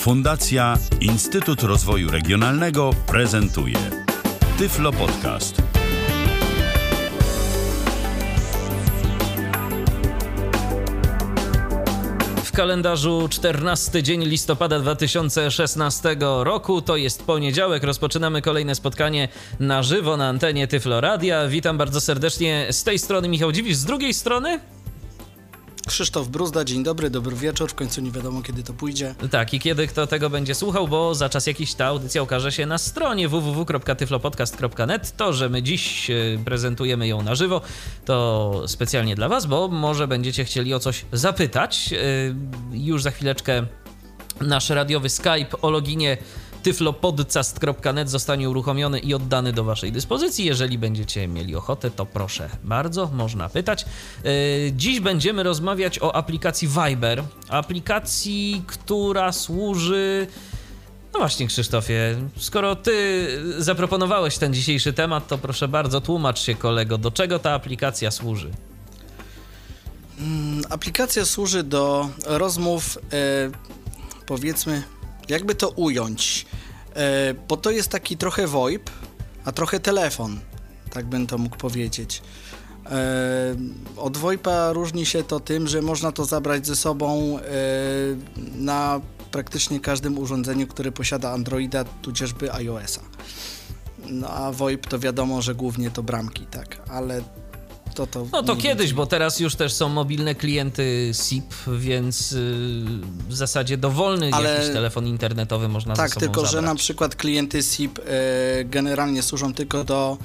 Fundacja Instytut Rozwoju Regionalnego prezentuje Tyflo Podcast. W kalendarzu 14 dzień listopada 2016 roku, to jest poniedziałek, rozpoczynamy kolejne spotkanie na żywo na antenie Tyflo Radia. Witam bardzo serdecznie. Z tej strony Michał Dziwisz, z drugiej strony Krzysztof Bruzda, dzień dobry, dobry wieczór. W końcu nie wiadomo, kiedy to pójdzie. Tak, i kiedy kto tego będzie słuchał, bo za czas jakiś ta audycja ukaże się na stronie www.tyflopodcast.net. To, że my dziś e, prezentujemy ją na żywo, to specjalnie dla Was, bo może będziecie chcieli o coś zapytać. E, już za chwileczkę nasz radiowy Skype o loginie tyflopodcast.net zostanie uruchomiony i oddany do Waszej dyspozycji. Jeżeli będziecie mieli ochotę, to proszę bardzo, można pytać. Yy, dziś będziemy rozmawiać o aplikacji Viber. Aplikacji, która służy. No właśnie, Krzysztofie, skoro ty zaproponowałeś ten dzisiejszy temat, to proszę bardzo, tłumacz się, kolego, do czego ta aplikacja służy. Mm, aplikacja służy do rozmów, e, powiedzmy, jakby to ująć, e, bo to jest taki trochę VoIP, a trochę telefon, tak bym to mógł powiedzieć. E, od VoIPa różni się to tym, że można to zabrać ze sobą e, na praktycznie każdym urządzeniu, które posiada Androida, tudzieżby iOS-a. No a VoIP to wiadomo, że głównie to bramki, tak, ale to, to no to kiedyś, bo teraz już też są mobilne klienty SIP, więc yy, w zasadzie dowolny Ale... jakiś telefon internetowy można Tak, tylko zabrać. że na przykład klienty SIP yy, generalnie służą tylko do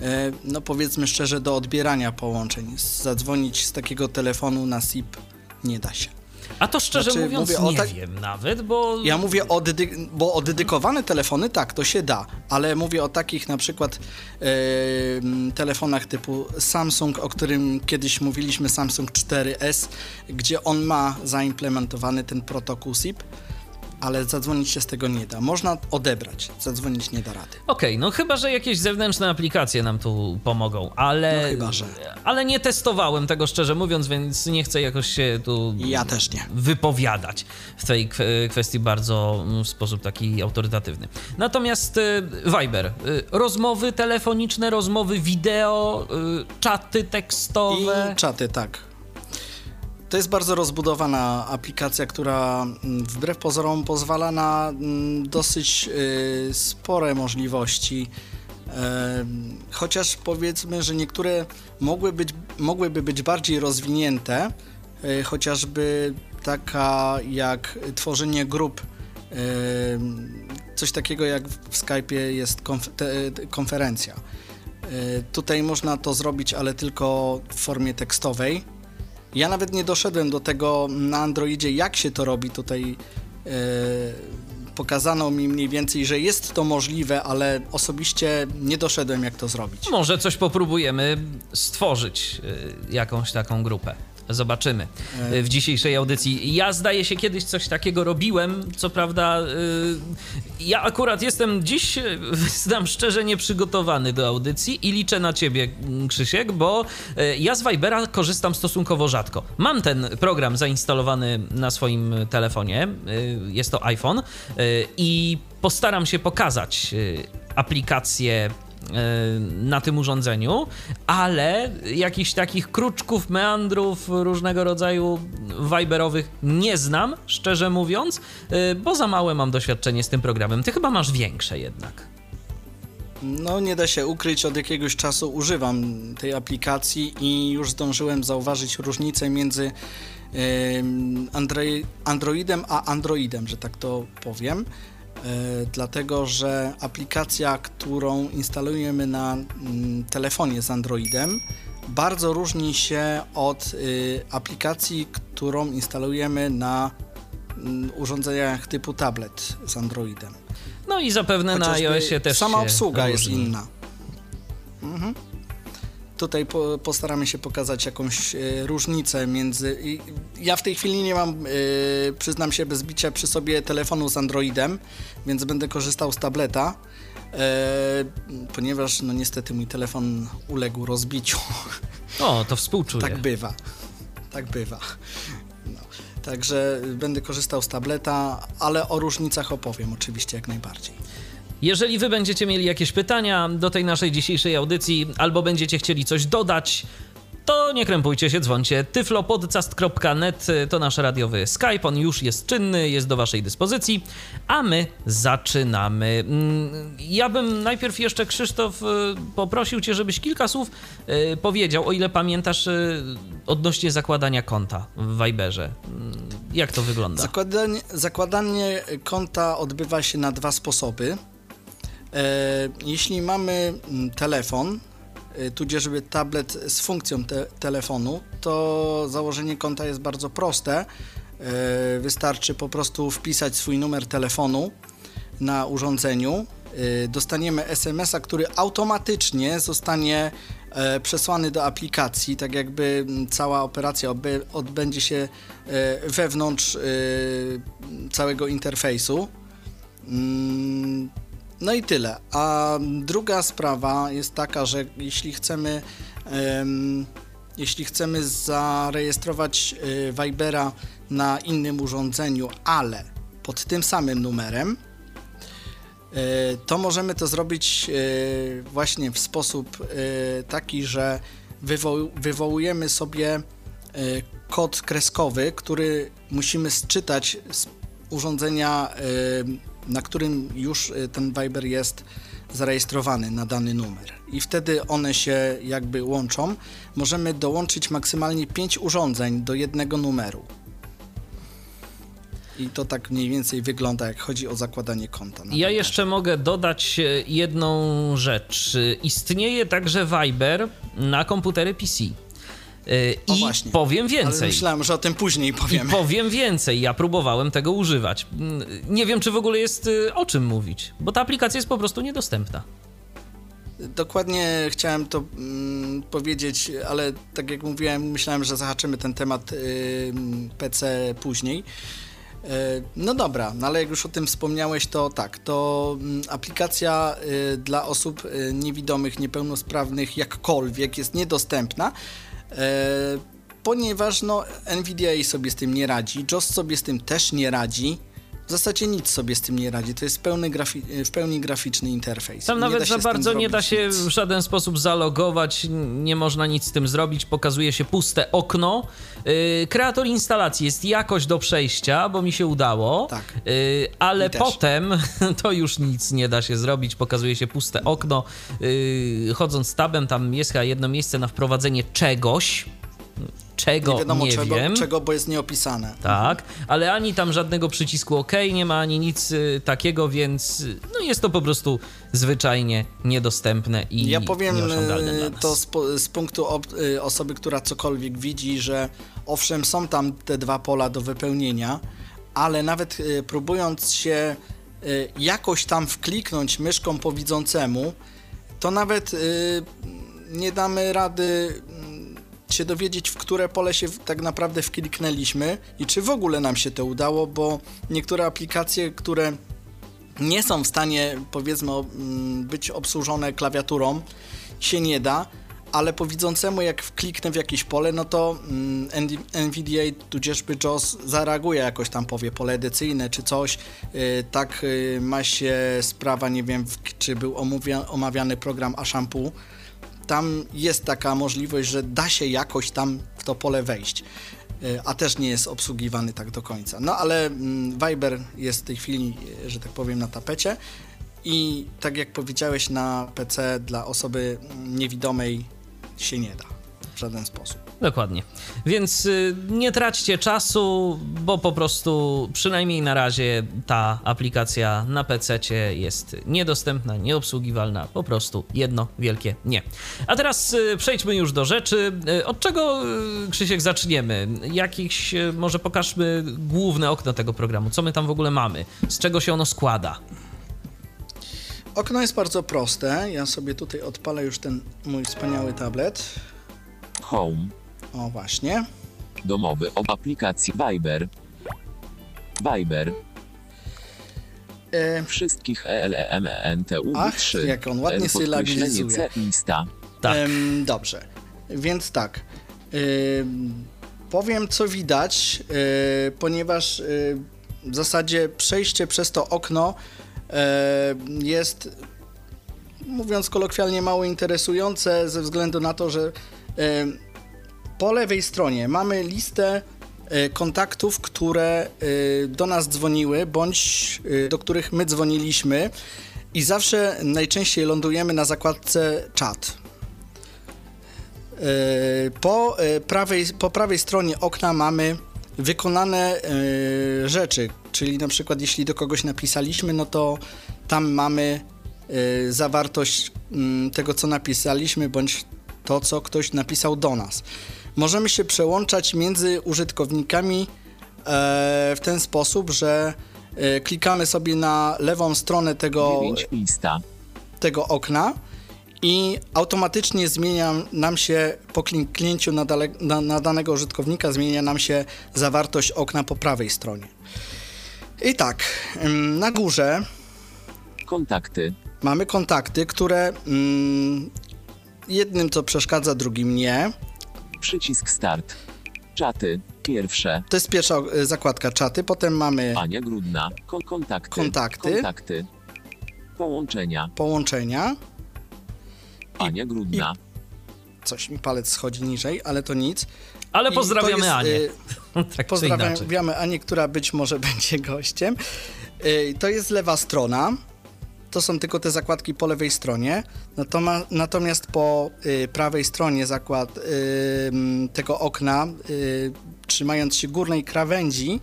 yy, no powiedzmy szczerze, do odbierania połączeń. Zadzwonić z takiego telefonu na SIP nie da się. A to szczerze znaczy, mówiąc nie tak... wiem nawet, bo... Ja mówię o, dedy... bo o dedykowane telefony tak, to się da, ale mówię o takich na przykład telefonach typu Samsung, o którym kiedyś mówiliśmy, Samsung 4S, gdzie on ma zaimplementowany ten protokół SIP ale zadzwonić się z tego nie da. Można odebrać, zadzwonić nie da rady. Okej, okay, no chyba, że jakieś zewnętrzne aplikacje nam tu pomogą, ale... No chyba, że... Ale nie testowałem tego szczerze mówiąc, więc nie chcę jakoś się tu... Ja też nie. ...wypowiadać w tej kwestii bardzo mm, w sposób taki autorytatywny. Natomiast y, Viber, y, rozmowy telefoniczne, rozmowy wideo, y, czaty tekstowe... I czaty, tak. To jest bardzo rozbudowana aplikacja, która mm, wbrew pozorom pozwala na mm, dosyć y, spore możliwości. Chociaż powiedzmy, że niektóre mogły być, mogłyby być bardziej rozwinięte, y, chociażby taka jak tworzenie grup, coś takiego jak w Skype'ie jest konferencja. Y, tutaj można to zrobić, ale tylko w formie tekstowej ja nawet nie doszedłem do tego na Androidzie, jak się to robi tutaj. Yy, pokazano mi mniej więcej, że jest to możliwe, ale osobiście nie doszedłem, jak to zrobić. Może coś popróbujemy stworzyć, yy, jakąś taką grupę. Zobaczymy w dzisiejszej audycji. Ja zdaje się kiedyś coś takiego robiłem, co prawda y, ja akurat jestem dziś, znam szczerze, nieprzygotowany do audycji i liczę na ciebie, Krzysiek, bo y, ja z Vibera korzystam stosunkowo rzadko. Mam ten program zainstalowany na swoim telefonie, y, jest to iPhone i postaram się pokazać aplikację na tym urządzeniu, ale jakichś takich kruczków, meandrów różnego rodzaju Viberowych nie znam, szczerze mówiąc, y, bo za małe mam doświadczenie z tym programem. Ty chyba masz większe jednak. No, nie da się ukryć, od jakiegoś czasu używam tej aplikacji i już zdążyłem zauważyć różnicę między Androidem a Androidem, że tak to powiem. E, dlatego że aplikacja, którą instalujemy na mm, telefonie z Androidem, bardzo różni się od y, aplikacji, którą instalujemy na mm, urządzeniach typu tablet z Androidem. No i zapewne Chociażby na iOSie też sama obsługa jest inna. Mhm. Tutaj po, postaramy się pokazać jakąś e, różnicę między. Ja w tej chwili nie mam, e, przyznam się, bez bicia przy sobie telefonu z Androidem, więc będę korzystał z tableta. E, ponieważ no niestety mój telefon uległ rozbiciu. O, to współczuję. tak bywa. Tak bywa. No. Także będę korzystał z tableta, ale o różnicach opowiem oczywiście jak najbardziej. Jeżeli wy będziecie mieli jakieś pytania do tej naszej dzisiejszej audycji, albo będziecie chcieli coś dodać, to nie krępujcie się, dzwońcie. tyflopodcast.net to nasz radiowy Skype, on już jest czynny, jest do waszej dyspozycji, a my zaczynamy. Mm, ja bym najpierw jeszcze, Krzysztof, y, poprosił cię, żebyś kilka słów y, powiedział, o ile pamiętasz, y, odnośnie zakładania konta w Viberze. Mm, jak to wygląda? Zakładanie, zakładanie konta odbywa się na dwa sposoby. E, jeśli mamy mm, telefon, e, tudzież tablet z funkcją te telefonu, to założenie konta jest bardzo proste. E, wystarczy po prostu wpisać swój numer telefonu na urządzeniu. Dostaniemy SMS-a, który automatycznie zostanie przesłany do aplikacji, tak jakby mm, cała operacja odbędzie się wewnątrz całego interfejsu. No i tyle. A druga sprawa jest taka, że jeśli chcemy, um, jeśli chcemy zarejestrować y, Vibera na innym urządzeniu, ale pod tym samym numerem, y, to możemy to zrobić y, właśnie w sposób taki, że wywoł wywołujemy sobie kod kreskowy, który musimy sczytać z urządzenia na którym już y, ten Viber jest zarejestrowany na dany numer. I wtedy one się jakby łączą. Możemy dołączyć maksymalnie 5 urządzeń do jednego numeru. I to tak mniej więcej wygląda, jak chodzi o zakładanie konta. Ja jeszcze mogę dodać e, jedną rzecz. Istnieje także Viber na komputery PC. I właśnie. powiem więcej. Myślałem, że o tym później powiem. I powiem więcej. Ja próbowałem tego używać. Nie wiem, czy w ogóle jest y, o czym mówić, bo ta aplikacja jest po prostu niedostępna. Dokładnie chciałem to mm, powiedzieć, ale tak jak mówiłem, myślałem, że zahaczymy ten temat y, PC później. Y, no dobra, no ale jak już o tym wspomniałeś, to tak, to mm, aplikacja y, dla osób y, niewidomych, niepełnosprawnych jakkolwiek jest niedostępna, ponieważ no, NVIDIA sobie z tym nie radzi, JOS sobie z tym też nie radzi. W zasadzie nic sobie z tym nie radzi. To jest pełny grafi- w pełni graficzny interfejs. Tam nie nawet za bardzo nie da się nic. w żaden sposób zalogować, nie można nic z tym zrobić, pokazuje się puste okno. Yy, kreator instalacji jest jakoś do przejścia, bo mi się udało, tak. Yy, ale potem to już nic nie da się zrobić, pokazuje się puste okno. Yy, chodząc tabem, tam jest jedno miejsce na wprowadzenie czegoś czego nie, wiadomo nie czego, wiem. czego, bo jest nieopisane. Tak, ale ani tam żadnego przycisku OK nie ma, ani nic y, takiego, więc no jest to po prostu zwyczajnie niedostępne i Ja powiem y, to z, z punktu y, osoby, która cokolwiek widzi, że owszem, są tam te dwa pola do wypełnienia, ale nawet próbując się jakoś tam wkliknąć myszką po widzącemu, to nawet nie damy rady się dowiedzieć, w które pole się tak naprawdę wkliknęliśmy i czy w ogóle nam się to udało, bo niektóre aplikacje, które nie są w stanie, powiedzmy, mm, być obsłużone klawiaturą, się nie da, ale po widzącemu, jak wkliknę w jakieś pole, no to mm, NVDA, tudzieżby JOS zareaguje jakoś tam, powie pole edycyjne czy coś. Yy, tak yy, ma się sprawa, nie wiem, czy był omawiany program Ashampoo, tam jest taka możliwość, że da się jakoś tam w to pole wejść, e, a też nie jest obsługiwany tak do końca. No ale mm, Viber jest w tej chwili, e, że tak powiem, na tapecie i tak jak powiedziałeś, na PC dla osoby mm, niewidomej się nie da w żaden sposób. Dokładnie. Więc y, nie traćcie czasu, bo po prostu przynajmniej na razie ta aplikacja na PC jest niedostępna, nieobsługiwalna. Po prostu jedno wielkie nie. A teraz y, przejdźmy już do rzeczy. Y, od czego, Krzysiek, zaczniemy? Jakiś, może pokażmy główne okno tego programu. Co my tam w ogóle mamy? Z czego się ono składa? Okno jest bardzo proste. Ja sobie tutaj odpalę już ten mój wspaniały tablet. Home. O, właśnie. Domowy o aplikacji Viber. Viber. E... Wszystkich ELEMENTU Ach, 3. jak on ładnie sylabizuje. lista. Tak. dobrze. Więc tak. powiem, co widać, e, ponieważ e, w zasadzie przejście przez to okno e, jest, mówiąc kolokwialnie, mało interesujące ze względu na to, że e, po lewej stronie mamy listę e, kontaktów, które e, do nas dzwoniły, bądź e, do których my dzwoniliśmy i zawsze najczęściej lądujemy na zakładce czat. Po prawej, po prawej stronie okna mamy wykonane rzeczy, czyli na przykład jeśli do kogoś napisaliśmy, no to tam mamy zawartość mm, tego, co napisaliśmy, bądź to, co ktoś napisał do nas. Możemy się przełączać między użytkownikami e, w ten sposób, że e, klikamy sobie na lewą stronę tego, 9 lista. tego okna i automatycznie zmienia nam się po kliknięciu na, dale, na, na danego użytkownika zmienia nam się zawartość okna po prawej stronie. I tak, na górze Kontakty. mamy kontakty, które mm, jednym co przeszkadza, drugim nie. Przycisk start. Czaty. Pierwsze. To jest pierwsza y, zakładka czaty, potem mamy Ania Grudna. Kon kontakty. Kontakty. Kontakty. Połączenia. połączenia. Ania Grudna. Coś mi palec schodzi niżej, ale to nic. Ale I pozdrawiamy to jest, Anię. y, tak czy inaczej. Pozdrawiamy Anię, która być może będzie gościem. Yy, To jest lewa strona. To są tylko te zakładki po lewej stronie. Natoma- Natomiast po y, prawej stronie zakład y, tego okna, y, trzymając się górnej krawędzi,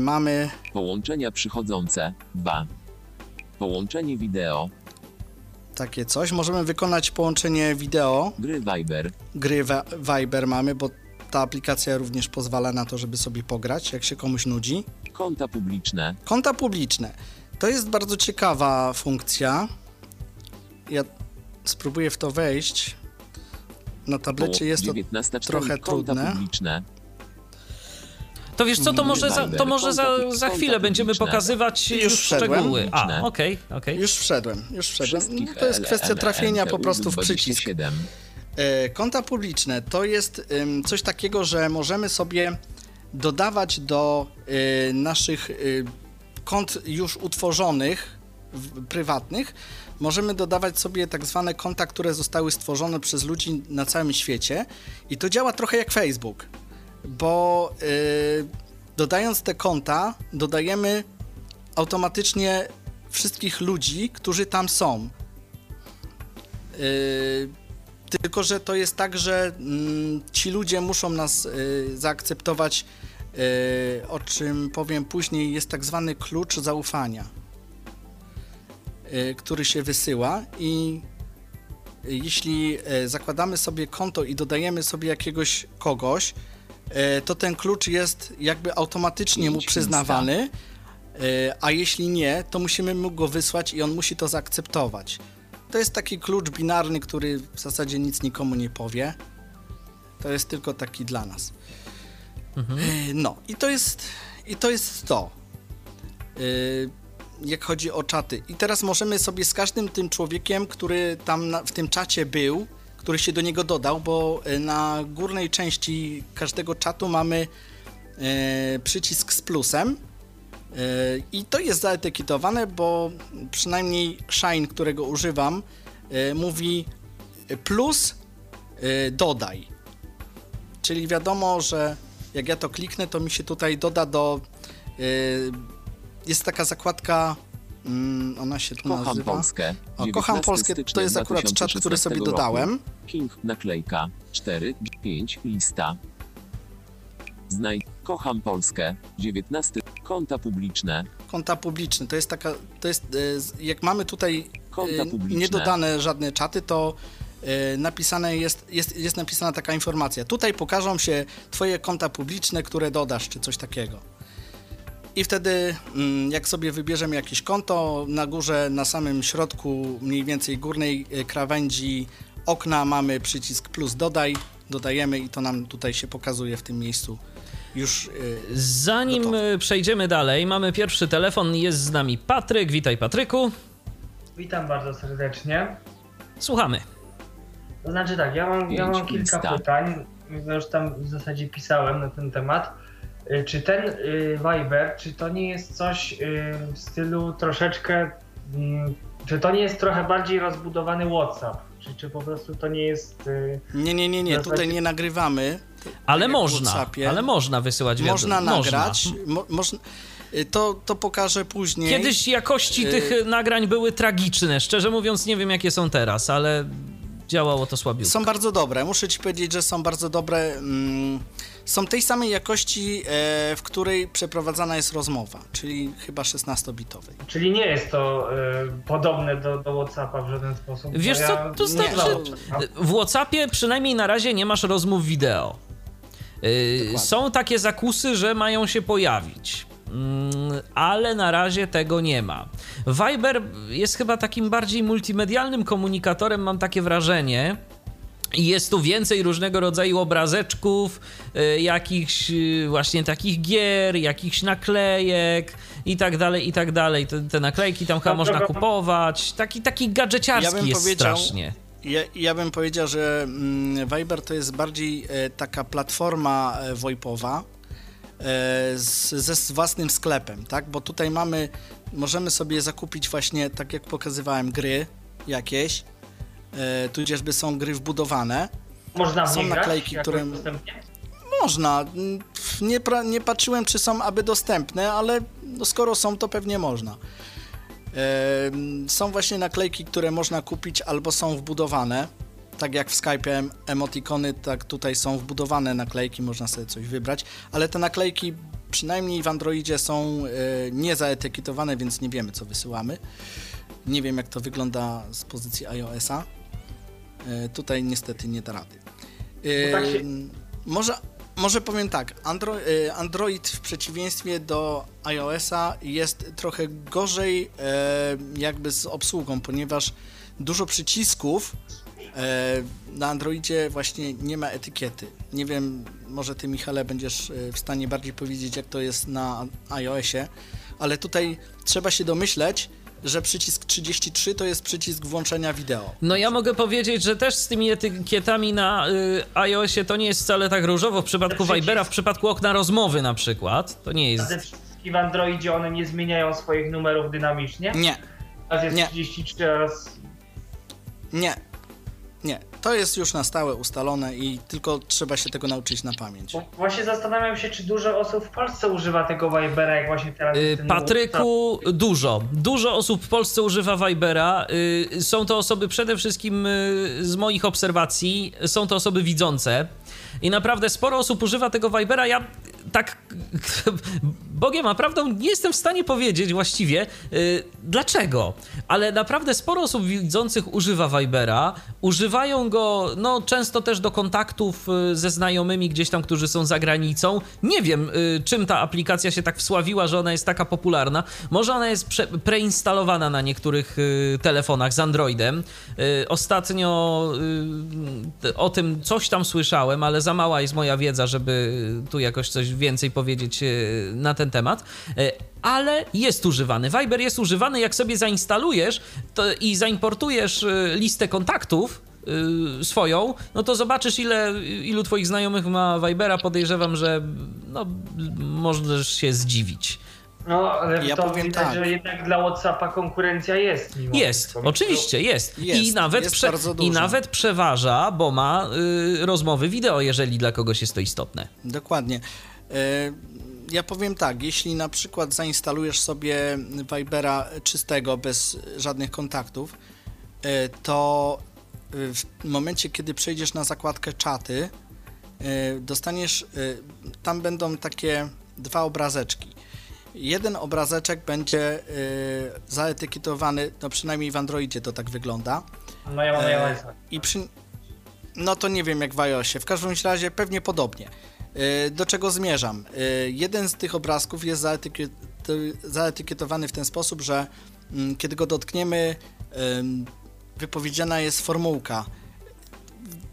mamy Połączenia przychodzące. 2. Połączenie wideo. takie coś. Możemy wykonać połączenie wideo. Gry Viber. Gry Viber mamy, bo ta aplikacja również pozwala na to, żeby sobie pograć, jak się komuś nudzi. Konta publiczne. Konta publiczne. To jest bardzo ciekawa funkcja. Ja spróbuję w to wejść. Na tablecie jest to 19 trochę konta trudne. publiczne. To wiesz co, to może za, to może za, za chwilę będziemy pokazywać Już szczegóły. A, okej, okej. Już wszedłem, już wszedłem. No, to jest kwestia trafienia po prostu w przycisk. 27. E, Konta publiczne to jest coś takiego, że możemy sobie dodawać do y, naszych y, kont już utworzonych, prywatnych, możemy dodawać sobie tak zwane konta, które zostały stworzone przez ludzi na całym świecie i to działa trochę jak Facebook, bo y, dodając te konta, dodajemy automatycznie wszystkich ludzi, którzy tam są. Yy, tylko, że to jest tak, że mm, ci ludzie muszą nas y, zaakceptować, o czym powiem później. Jest tak zwany klucz zaufania, y, który się wysyła i y, jeśli zakładamy sobie konto i dodajemy sobie jakiegoś kogoś, to ten klucz jest jakby automatycznie mu przyznawany, y, a jeśli nie, to musimy mu go wysłać i on musi to zaakceptować. To jest taki klucz binarny, który w zasadzie nic nikomu nie powie. To jest tylko taki dla nas. E, No i to jest i to jest to. E, Jak chodzi o czaty. I teraz możemy sobie z każdym tym człowiekiem, który tam na, w tym czacie był, który się do niego dodał, bo e, na górnej części każdego czatu mamy e, przycisk z plusem. E, I to jest zaetykietowane, bo przynajmniej Shine, którego używam, e, mówi plus dodaj. Czyli wiadomo, że jak ja to kliknę, to mi się tutaj doda do. e, Jest taka zakładka. mm, Ona się tu Kocham nazywa. Polskę. O, kocham 19 Polskę. To jest akurat czat, który 2016 sobie roku. dodałem. King, naklejka. 4, 5, lista. Znaj. Kocham Polskę. 19. Konta publiczne. Konta publiczne. To jest taka. To jest. z- Jak mamy tutaj publiczne. nie dodane żadne czaty, to napisane jest, jest, jest napisana taka informacja. Tutaj pokażą się Twoje konta publiczne, które dodasz, czy coś takiego. I wtedy, mm, jak sobie wybierzemy jakieś konto, na górze, na samym środku, mniej więcej górnej e, krawędzi okna mamy przycisk plus dodaj, dodajemy i to nam tutaj się pokazuje w tym miejscu już. e, Zanim Gotowe. y, przejdziemy dalej, mamy pierwszy telefon, jest z nami Patryk. Witaj Patryku. Witam bardzo serdecznie. Słuchamy. To znaczy tak, ja mam, ja mam kilka Insta. pytań. już tam w zasadzie pisałem na ten temat. Y, Czy ten y, Viber, czy to nie jest coś y, w stylu troszeczkę, czy to nie jest trochę bardziej rozbudowany WhatsApp? Czy, czy po prostu to nie jest. Nie, nie, nie, nie, W tutaj zasadzie- nie nagrywamy. Ale można, WhatsAppie. ale można wysyłać wiadomo- Można nagrać, mo, można, to, to pokażę później. Kiedyś jakości Y- tych nagrań były tragiczne. Szczerze mówiąc, nie wiem jakie są teraz, ale działało to słabiutko. Są bardzo dobre, muszę ci powiedzieć, że są bardzo dobre. Mm, są tej samej jakości, e, w której przeprowadzana jest rozmowa, czyli chyba 16-bitowej. Czyli nie jest to y, podobne do, do WhatsAppa w żaden sposób. Wiesz ja co, to nie znaczy, w Whatsappie przynajmniej na razie nie masz rozmów wideo. Yy, Dokładnie. są takie zakusy, że mają się pojawić. Mm, Ale na razie tego nie ma. Viber jest chyba takim bardziej multimedialnym komunikatorem, mam takie wrażenie. I jest tu więcej różnego rodzaju obrazeczków, y, jakichś y, właśnie takich gier, jakichś naklejek i tak dalej, i tak dalej. Te, te naklejki tam chyba No, można kupować. Taki, taki gadżeciarski Ja jest strasznie. Ja, ja bym powiedział, że mm, Viber to jest bardziej e, taka platforma e, VoIPowa z, ze własnym sklepem, tak? Bo tutaj mamy, możemy sobie zakupić właśnie, tak jak pokazywałem, gry jakieś, e, tudzieżby są gry wbudowane. Można w są grać, naklejki, które-? Można. Mm, Nie, pra, nie patrzyłem, czy są aby dostępne, ale no skoro są, to pewnie można. Em, Są właśnie naklejki, które można kupić albo są wbudowane. Tak jak w Skype em- emotikony, tak tutaj są wbudowane naklejki, można sobie coś wybrać, ale te naklejki przynajmniej w Androidzie są e, nie zaetykietowane, więc nie wiemy co wysyłamy. Nie wiem jak to wygląda z pozycji iOS-a. E, Tutaj niestety nie da rady. Bo tak się- Może, może powiem tak, Andro, Android w przeciwieństwie do iOS-a jest trochę gorzej e, jakby z obsługą, ponieważ dużo przycisków e, na Androidzie właśnie nie ma etykiety. Nie wiem, może ty Michale będziesz e, w stanie bardziej powiedzieć jak to jest na iOSie, ale tutaj trzeba się domyśleć, że przycisk 33 to jest przycisk włączenia wideo. No ja mogę powiedzieć, że też z tymi etykietami na y, iOSie to nie jest wcale tak różowo. W przypadku Przycisk- Vibera, w przypadku okna rozmowy na przykład, to nie jest... te wszystkie w Androidzie one nie zmieniają swoich numerów dynamicznie? Nie, Raz jest Nie. 33, a raz Nie. Nie. To jest już na stałe ustalone i tylko trzeba się tego nauczyć na pamięć. Bo Właśnie zastanawiam się, czy dużo osób w Polsce używa tego Vibera, jak właśnie teraz Y, ten Patryku, dużo. Dużo osób w Polsce używa Vibera. Y, Są to osoby przede wszystkim y, z moich obserwacji, są to osoby widzące. I naprawdę sporo osób używa tego Vibera. Ja tak Bogiem a prawdą nie jestem w stanie powiedzieć właściwie y, dlaczego, ale naprawdę sporo osób widzących używa Vibera. Używają go no, często też do kontaktów y, ze znajomymi gdzieś tam, którzy są za granicą. Nie wiem, y, czym ta aplikacja się tak wsławiła, że ona jest taka popularna. Może ona jest preinstalowana na niektórych y, telefonach z Androidem. Y, ostatnio y, o tym coś tam słyszałem, ale za mała jest moja wiedza, żeby tu jakoś coś więcej powiedzieć y, na ten temat. Y, ale jest używany. Viber jest używany, jak sobie zainstalujesz to, i zaimportujesz y, listę kontaktów swoją, no to zobaczysz ile, ilu twoich znajomych ma Vibera. Podejrzewam, że no, możesz się zdziwić. No, ale Ja to powiem widać, tak. że jednak dla Whatsappa konkurencja jest. Mimo Jest, oczywiście jest. Jest, I, nawet jest prze- I nawet przeważa, bo ma y, rozmowy wideo, jeżeli dla kogoś jest to istotne. Dokładnie. E, Ja powiem tak, jeśli na przykład zainstalujesz sobie Vibera czystego, bez żadnych kontaktów, e, to w momencie, kiedy przejdziesz na zakładkę czaty, e, dostaniesz, tam będą takie dwa obrazeczki. Jeden obrazeczek będzie zaetykietowany, no przynajmniej w Androidzie to tak wygląda, No ja mam iOS-a. I przy... No to nie wiem jak w iOSie. W każdym razie pewnie podobnie. E, Do czego zmierzam? E, Jeden z tych obrazków jest zaetykiet... zaetykietowany w ten sposób, że mm, kiedy go dotkniemy, em, wypowiedziana jest formułka.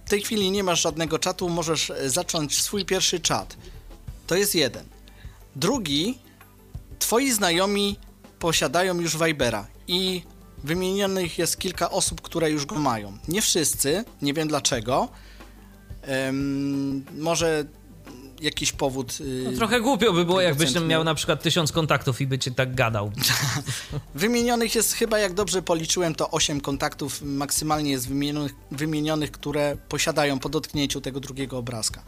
W tej chwili nie masz żadnego czatu, możesz e, zacząć swój pierwszy czat. To jest jeden. Drugi, twoi znajomi posiadają już Vibera i wymienionych jest kilka osób, które już go mają. Nie wszyscy, nie wiem dlaczego. Em, może jakiś powód. y, No, trochę głupio by było, jakbyś miał miał- na przykład tysiąc kontaktów i by cię tak gadał. Wymienionych jest chyba, jak dobrze policzyłem, to 8 kontaktów maksymalnie jest wymienionych, wymienionych, które posiadają po dotknięciu tego drugiego obrazka.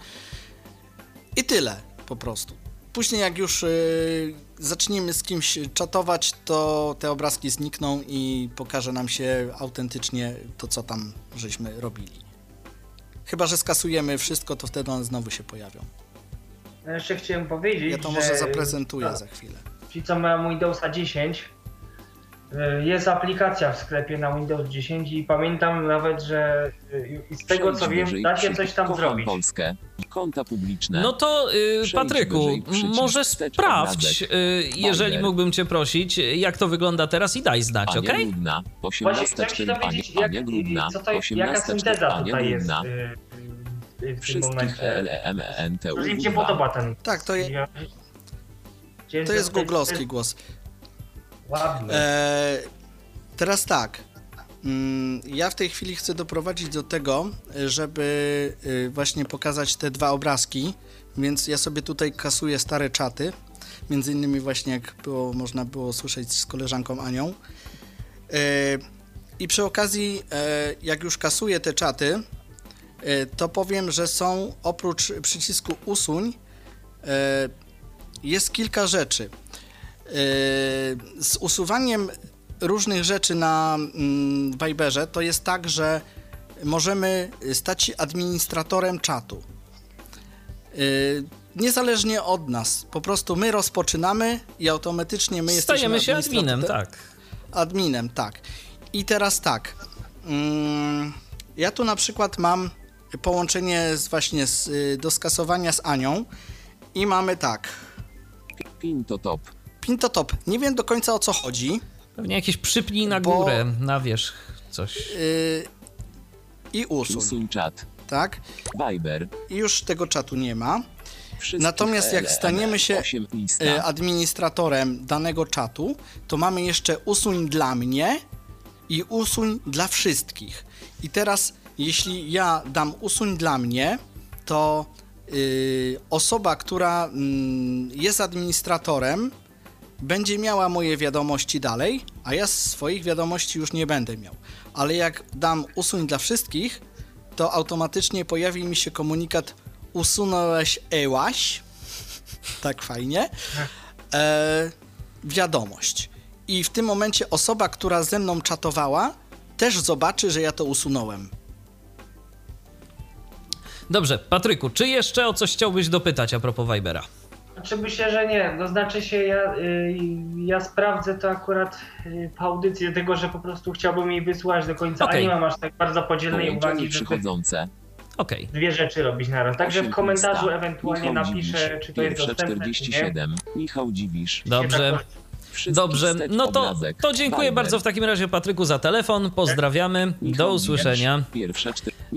I tyle po prostu. Później jak już y, zaczniemy z kimś czatować, to te obrazki znikną i pokaże nam się autentycznie to, co tam żeśmy robili. Chyba, że skasujemy wszystko, to wtedy one znowu się pojawią. No jeszcze chciałem powiedzieć, Ja to że może zaprezentuję tak, za chwilę. ci co mają Windowsa 10, y, jest aplikacja w sklepie na Windows 10 i pamiętam nawet, że i z tego co wiem, da się coś tam zrobić. Polskę. Konta publiczne. No to y, Przejdź Patryku, może sprawdź, obrazek. y, jeżeli mógłbym cię prosić, jak to wygląda teraz i daj znać, Ania okej? Grudna. Właśnie 18 chciałem się 4 dowiedzieć, Ania, jak, Ania Grudna. co to, jaka 18 synteza Ania tutaj jest Grudna. Y, w tym momencie. Że mi się podoba ten. Tak, to, je, Ja- Chciałem to jest googlowski głos. jest Ładny. E, teraz tak. Mm, Ja w tej chwili chcę doprowadzić do tego, żeby y, właśnie pokazać te dwa obrazki, więc ja sobie tutaj kasuję stare czaty, między innymi właśnie jak było, można było słyszeć z koleżanką Anią. E, I przy okazji, e, jak już kasuję te czaty, e, to powiem, że są oprócz przycisku usuń, e, jest kilka rzeczy. Yy, z usuwaniem różnych rzeczy na mm, Viberze to jest tak, że możemy stać się administratorem czatu. Niezależnie od nas, po prostu my rozpoczynamy i automatycznie my Stajemy jesteśmy się adminem, tak. adminem, tak. I teraz tak. Mm, ja tu na przykład mam połączenie z, właśnie z, y, do skasowania z Anią i mamy tak. Pin to top. Pinto top. Nie wiem do końca o co chodzi. Pewnie jakieś przypnij na Bo- górę, na wierzch, coś. Yy, I usuń, Usuń czat. tak? Viber. I już tego czatu nie ma. Wszystkich Natomiast jak staniemy się, 8 lista. Yy, administratorem danego czatu, to mamy jeszcze usuń dla mnie i usuń dla wszystkich. I teraz, jeśli ja dam usuń dla mnie, to yy, osoba, która mm, jest administratorem, będzie miała moje wiadomości dalej, a ja swoich wiadomości już nie będę miał. Ale jak dam usuń dla wszystkich, to automatycznie pojawi mi się komunikat usunąłeś ełaś. Tak fajnie. E, wiadomość. I w tym momencie osoba, która ze mną czatowała, też zobaczy, że ja to usunąłem. Dobrze, Patryku, czy jeszcze o coś chciałbyś dopytać a propos Vibera? Znaczy myślę, że nie. To znaczy się ja, y, ja sprawdzę to akurat y, po audycji, tego, że po prostu chciałbym jej wysłać do końca, Okej. a nie mam aż tak bardzo podzielnej uwagi, przychodzące. Okej. dwie rzeczy robić naraz. Także w komentarzu ewentualnie Michał napiszę, Dziwisz. czy to jest dostępne, czy nie. 47. Michał Dziwisz. Dobrze. Tak Wszystkich Dobrze, no to, obrazek. to dziękuję bardzo w takim razie Patryku za telefon. Pozdrawiamy. Do usłyszenia.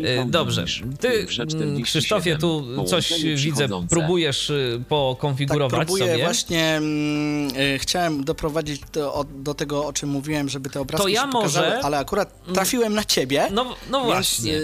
E, Dobrze. Ty, mm, 47. Krzysztofie, tu coś widzę, próbujesz y, Tak, pokonfigurować próbuję sobie. właśnie, mm, y, chciałem doprowadzić do, do tego, o czym mówiłem, żeby te obrazki To ja się może- pokazały, ale akurat trafiłem na ciebie. No, no Więc, właśnie. y,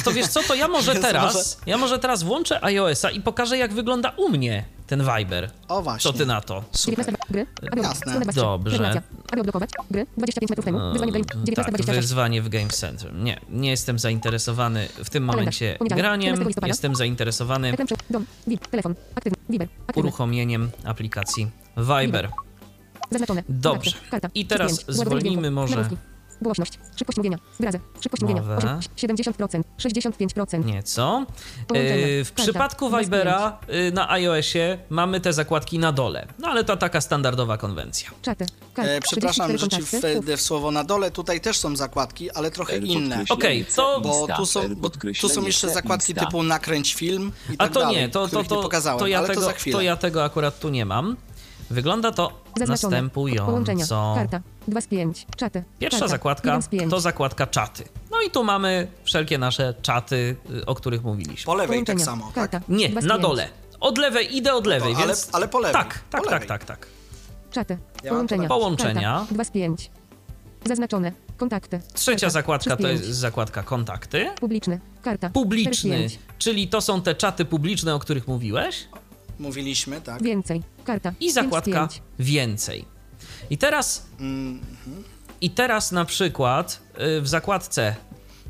Y, To wiesz co, to ja może teraz, ja może teraz włączę iOS-a i pokażę jak wygląda u mnie ten Viber. O właśnie. Co ty na to? Super. 19 gry, Jasne. stronę 23, Dobrze. Odblokować gry, 25 metrów temu, wyzwanie game, Tak, 1926. wyzwanie w Game Center. Nie, nie jestem zainteresowany w tym momencie graniem. 14 listopada. Jestem zainteresowany uruchomieniem aplikacji Viber. zaznaczone, Dobrze. I teraz zwolnijmy może- Głośność, szybkość mówienia, zgradza, szybkość mówienia, Mowę. 8, 70%, 65%, Nieco. Połączenia. Yy, w Karta. przypadku Bez Vibera yy, na iOSie mamy te zakładki na dole. No ale to taka standardowa konwencja. czaty, karta, E, przepraszam, 34 że ci wejdę w słowo na dole. Tutaj też są zakładki, ale trochę inne. Okej, C to- Bo tu są, bo tu są jeszcze zakładki typu nakręć film i A tak to dalej, nie, to, to, to, nie pokazałem, to, ja ale tego, to to ja tego akurat tu nie mam. Wygląda to zaznaczone, połączenia, następująco. karta, 2 z 5, czaty, Pierwsza karta, zakładka 1 z 5, to zakładka czaty. No i tu mamy wszelkie nasze czaty, y, o których mówiliśmy. Po lewej tak połączenia, samo, tak? karta, Nie, 2 z na 5, dole. Od lewej idę od lewej, ale- więc. ale po lewej, Tak, tak, tak, lewej. tak, tak. Czaty, Ja mam połączenia, Połączenia. karta, 2 z 5, Zaznaczone. Kontakty. Trzecia Karta. zakładka to 3 z jest 5. zakładka kontakty. Publiczny. Karta. Publiczny, 4 z 5. czyli to są te czaty publiczne, o których mówiłeś. Mówiliśmy, tak? Więcej. Karta. I zakładka 5 z 5. więcej. I teraz, Mm, i teraz na przykład y, w zakładce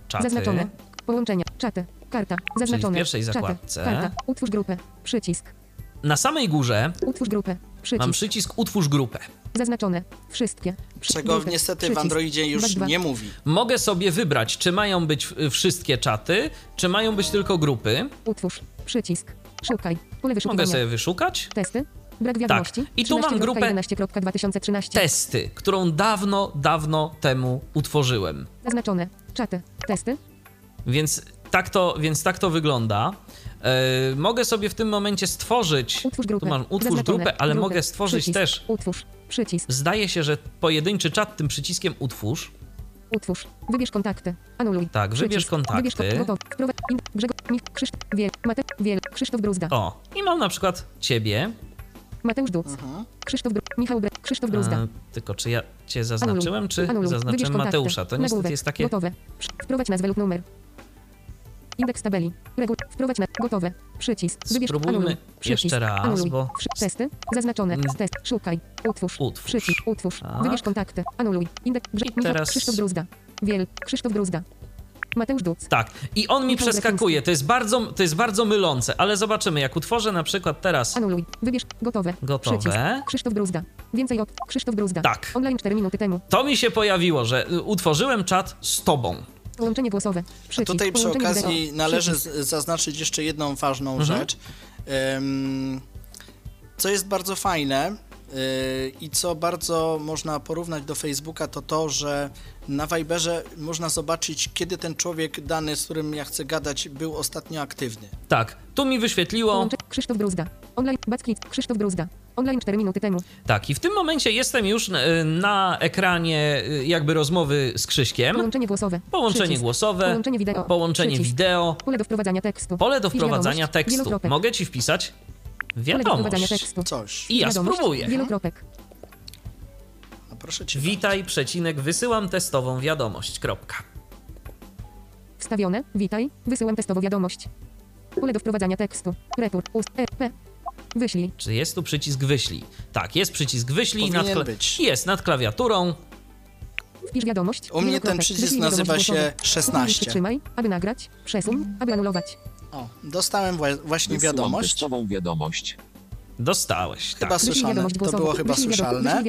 czaty. Zaznaczone. Połączenia. Czaty. Karta. Zaznaczone. pierwszej Czaty. zakładce. Karta. Utwórz grupę. Przycisk. Na samej górze Utwórz grupę. Przycisk. mam przycisk utwórz grupę. Zaznaczone. Wszystkie. Przy- Czego grupy. niestety w Przycisk. Androidzie już nie mówi. Mogę sobie wybrać, czy mają być wszystkie czaty, czy mają być tylko grupy. Utwórz. Przycisk. Szukaj. Pole. Mogę sobie wyszukać Testy. Brak wiadomości. I tu mam grupę 13.11.2013. testy, którą dawno, dawno temu utworzyłem. Zaznaczone. Czaty. Testy. Więc tak to, więc tak to wygląda. E, mogę sobie w tym momencie stworzyć. Utwórz grupę. Tu mam utwórz Zaznaczone. grupę, ale Grupy. mogę stworzyć Przycisk. też. Utwórz. Przycisk. Zdaje się, że pojedynczy czat tym przyciskiem utwórz. Utwórz. Wybierz kontakty. Anuluj. Tak, wybierz Przycisk. kontakty. Wybierz ko- gotow. Wprowadź. In. Grzegorz. Mich. Krzysztof. Wiel. Mate. Wiel. Krzysztof Bruzda. O, i mam na przykład ciebie. Mateusz Duc. Krzysztof Bru. Michał Bre. Krzysztof Bruzda. E, tylko czy ja cię zaznaczyłem, czy Anuluj. Zaznaczyłem. Mateusza? To niestety Nagłówek. jest takie. Gotowe. Wprowadź nazwę lub numer. Indeks tabeli. Reguł. Wprowadź na. Gotowe. Przycisk. Wybierz. Spróbujmy Anuluj. Przycisk. jeszcze raz, Anuluj. bo- Testy. Zaznaczone. Mm. Test. Szukaj. Utwórz. Utwórz. Przycisk. Utwórz. Tak. Wybierz kontakty. Anuluj. Indeks. Michał. teraz- Krzysztof Bruzda. Wiel. Krzysztof Bruzda. Mateusz Duc. Tak. I on mi przeskakuje. To jest, bardzo, to jest bardzo mylące, ale zobaczymy. Jak utworzę na przykład teraz. Anuluj. Wybierz. Gotowe. Gotowe. Przycisk. Krzysztof Bruzda. Więcej od Krzysztof Bruzda. Tak. Online 4 minuty temu. To mi się pojawiło, że y, utworzyłem czat z tobą. Połączenie głosowe. Przycisk. Tutaj przy okazji wideo. należy Przycisk. zaznaczyć jeszcze jedną ważną Mhm. rzecz. Em, co jest bardzo fajne i co bardzo można porównać do Facebooka, to to, że na Viberze można zobaczyć, kiedy ten człowiek dany, z którym ja chcę gadać, był ostatnio aktywny. Tak. Tu mi wyświetliło. Krzysztof Bruzda. Online. Backlit. Krzysztof Bruzda. Online 4 minuty temu. Tak. I w tym momencie jestem już y, na ekranie y, jakby rozmowy z Krzyśkiem. Połączenie głosowe. Połączenie Przycisk. głosowe. Połączenie wideo. Połączenie Przycisk. wideo. Pole do wprowadzania tekstu. Pole do wprowadzania tekstu. Mogę ci wpisać wiadomość. tekstu. Coś. I ja Wiadomość. spróbuję. Wielokropek. A proszę cię. Witaj, przecinek, wysyłam testową wiadomość. Kropka. Wstawione. Witaj. Wysyłam testowo wiadomość. Pole do wprowadzania tekstu. Report. Ust. E. P. Wyślij. Czy jest tu przycisk wyślij? Tak, jest przycisk wyślij. Powinien kla- być. Jest nad klawiaturą. Wpisz wiadomość. U mnie ten przycisk nazywa się głosowe. 16. Przytrzymaj, aby nagrać. Przesuń, aby anulować. O, dostałem wła- właśnie Wysyłam wiadomość. testową wiadomość. Dostałeś. Chyba Tak. Słyszane. To było chyba słyszalne.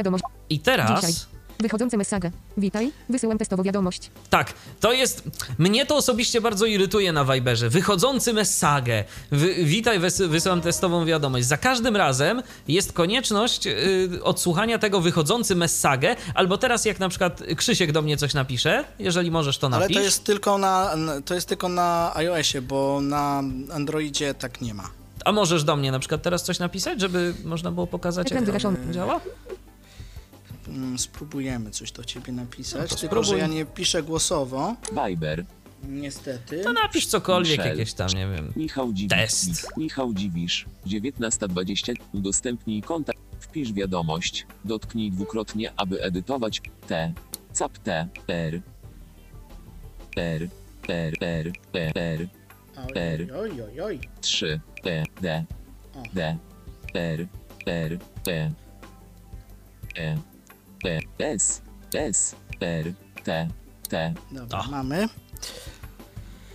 I teraz. Wychodzące message. Witaj. Wysyłam testowo wiadomość. Tak, to jest. Mnie to osobiście bardzo irytuje na Viberze. Wychodzący message. Wy, witaj, wys, wysyłam testową wiadomość. Za każdym razem jest konieczność y, odsłuchania tego wychodzący message, albo teraz jak na przykład Krzysiek do mnie coś napisze, jeżeli możesz to Ale napisz. to jest tylko na, to jest tylko na iOSie, bo na Androidzie tak nie ma. A możesz do mnie na przykład teraz coś napisać, żeby można było pokazać, Ekran jak to działa? Mm, Spróbujemy coś do ciebie napisać, No to tylko spróbuj. że ja nie piszę głosowo, Viber. niestety. To napisz cokolwiek, Michel. jakieś tam, nie wiem. Michał Dziwisz. Test. Michał Dziwisz. 19.20. Udostępnij kontakt. Wpisz wiadomość. Dotknij dwukrotnie, aby edytować. T. Cap T. R. R. R. R. R. R. Oj, oj, oj, oj. 3. P. D. O. D. R. R. P. E. P. S. S. R. T. T. Dobra, O. mamy.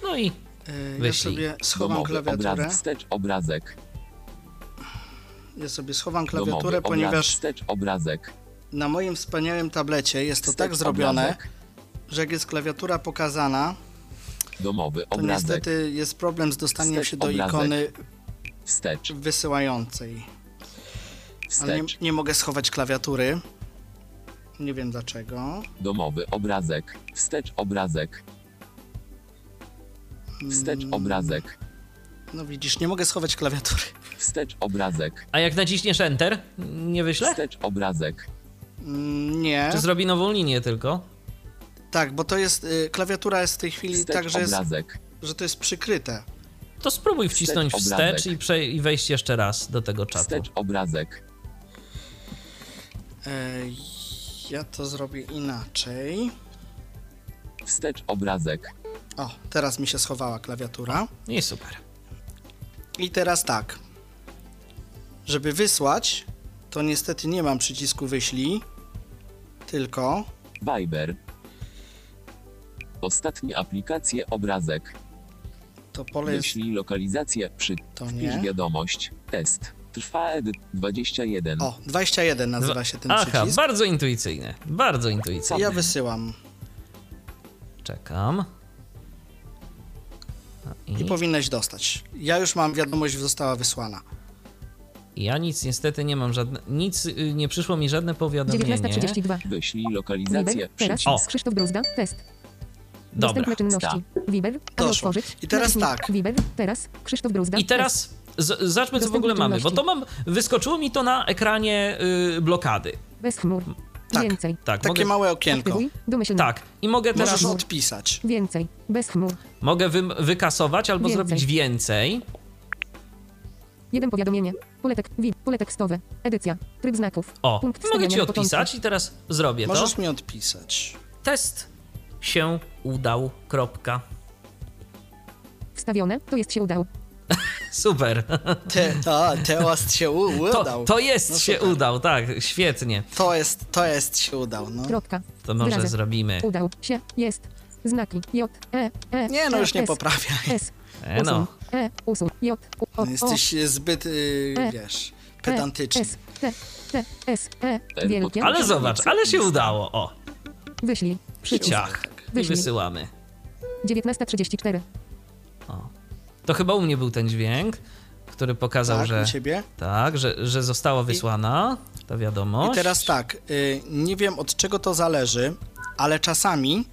No i E, Ja Wyślij. sobie schowam Domowy klawiaturę. obrazek. Wstecz obrazek. Ja sobie schowam Domowy klawiaturę, obrazek. ponieważ Wstecz obrazek. na moim wspaniałym tablecie jest to Wstecz tak zrobione, obrazek. że jak jest klawiatura pokazana, Domowy to obrazek. niestety jest problem z dostaniem Wstecz się do obrazek. ikony Wstecz. wysyłającej. Ale nie, Wstecz. nie mogę schować klawiatury. Nie wiem dlaczego. Domowy obrazek. Wstecz obrazek. Wstecz Mm, obrazek. No widzisz, nie mogę schować klawiatury. Wstecz obrazek. A jak naciśniesz Enter, nie wyślę? Wstecz obrazek. Mm, Nie. Czy zrobi nową linię tylko? Tak, bo to jest. Y, klawiatura jest w tej chwili Wstecz tak, że, jest, obrazek. że to jest przykryte. To spróbuj wcisnąć Wstecz wstecz i, prze- i wejść jeszcze raz do tego czatu. Wstecz obrazek. Ej, Ja to zrobię inaczej. Wstecz obrazek. O, teraz mi się schowała klawiatura. I super. I teraz tak. Żeby wysłać, to niestety nie mam przycisku wyślij, tylko Viber. Ostatnie aplikacje obrazek. to pole jest... Wyślij lokalizację przy. To Wpisz nie. wiadomość. Test. Trwa edyt 21. O, 21 nazywa się ten Aha, przycisk. bardzo intuicyjne. Bardzo intuicyjne. Ja wysyłam. Czekam. I I powinnaś dostać. Ja już mam wiadomość, została wysłana. ja nic niestety nie mam żadne. Nic y, nie przyszło mi żadne powiadomienie. 19.32. Wyślij lokalizację teraz. O. Krzysztof Bruzda, test. Dobra. Dostępne czynności. Aby Doszło. otworzyć. I teraz Naciśnij tak. Viber, teraz Krzysztof Bruzda, I teraz z, zobaczmy, co w ogóle mamy, bo to mam. Wyskoczyło mi to na ekranie y, blokady. Bez chmur. Tak. Więcej. Tak, Takie mogę, małe okienko. Aktywuj, tak. I mogę teraz. Możesz odpisać. Więcej. Bez chmur. Mogę wy, wykasować albo Więcej. zrobić więcej. Jeden powiadomienie. Pole, tek, wi, pole tekstowe. Edycja. Tryb znaków. O, Punkt mogę ci odpisać i teraz zrobię to. Możesz mi odpisać. Test się udał. Kropka. Wstawione, to jest się udał. Super. Te, to, teraz się u, To, udał. to jest No się super. udał, tak, świetnie. To jest, to jest się udał, no. Kropka. To może Wyrazy. zrobimy. Udał się. Jest. Znaki. J, E, E. Nie, no E, już nie S, poprawiaj. S. E, no. E, usuń. J, O, No, Jesteś zbyt, y, E. wiesz, E, pedantyczny. S, T, T, S, E. Wielkie. Ale zobacz, ale się udało. O, Wyślij. Przycisk. ciach. I Wyślij. wysyłamy. 19.34. O. To chyba u mnie był ten dźwięk, który pokazał, Tak, że. u ciebie? Tak, że, że została wysłana ta wiadomość. I teraz tak, y, nie wiem od czego to zależy, ale czasami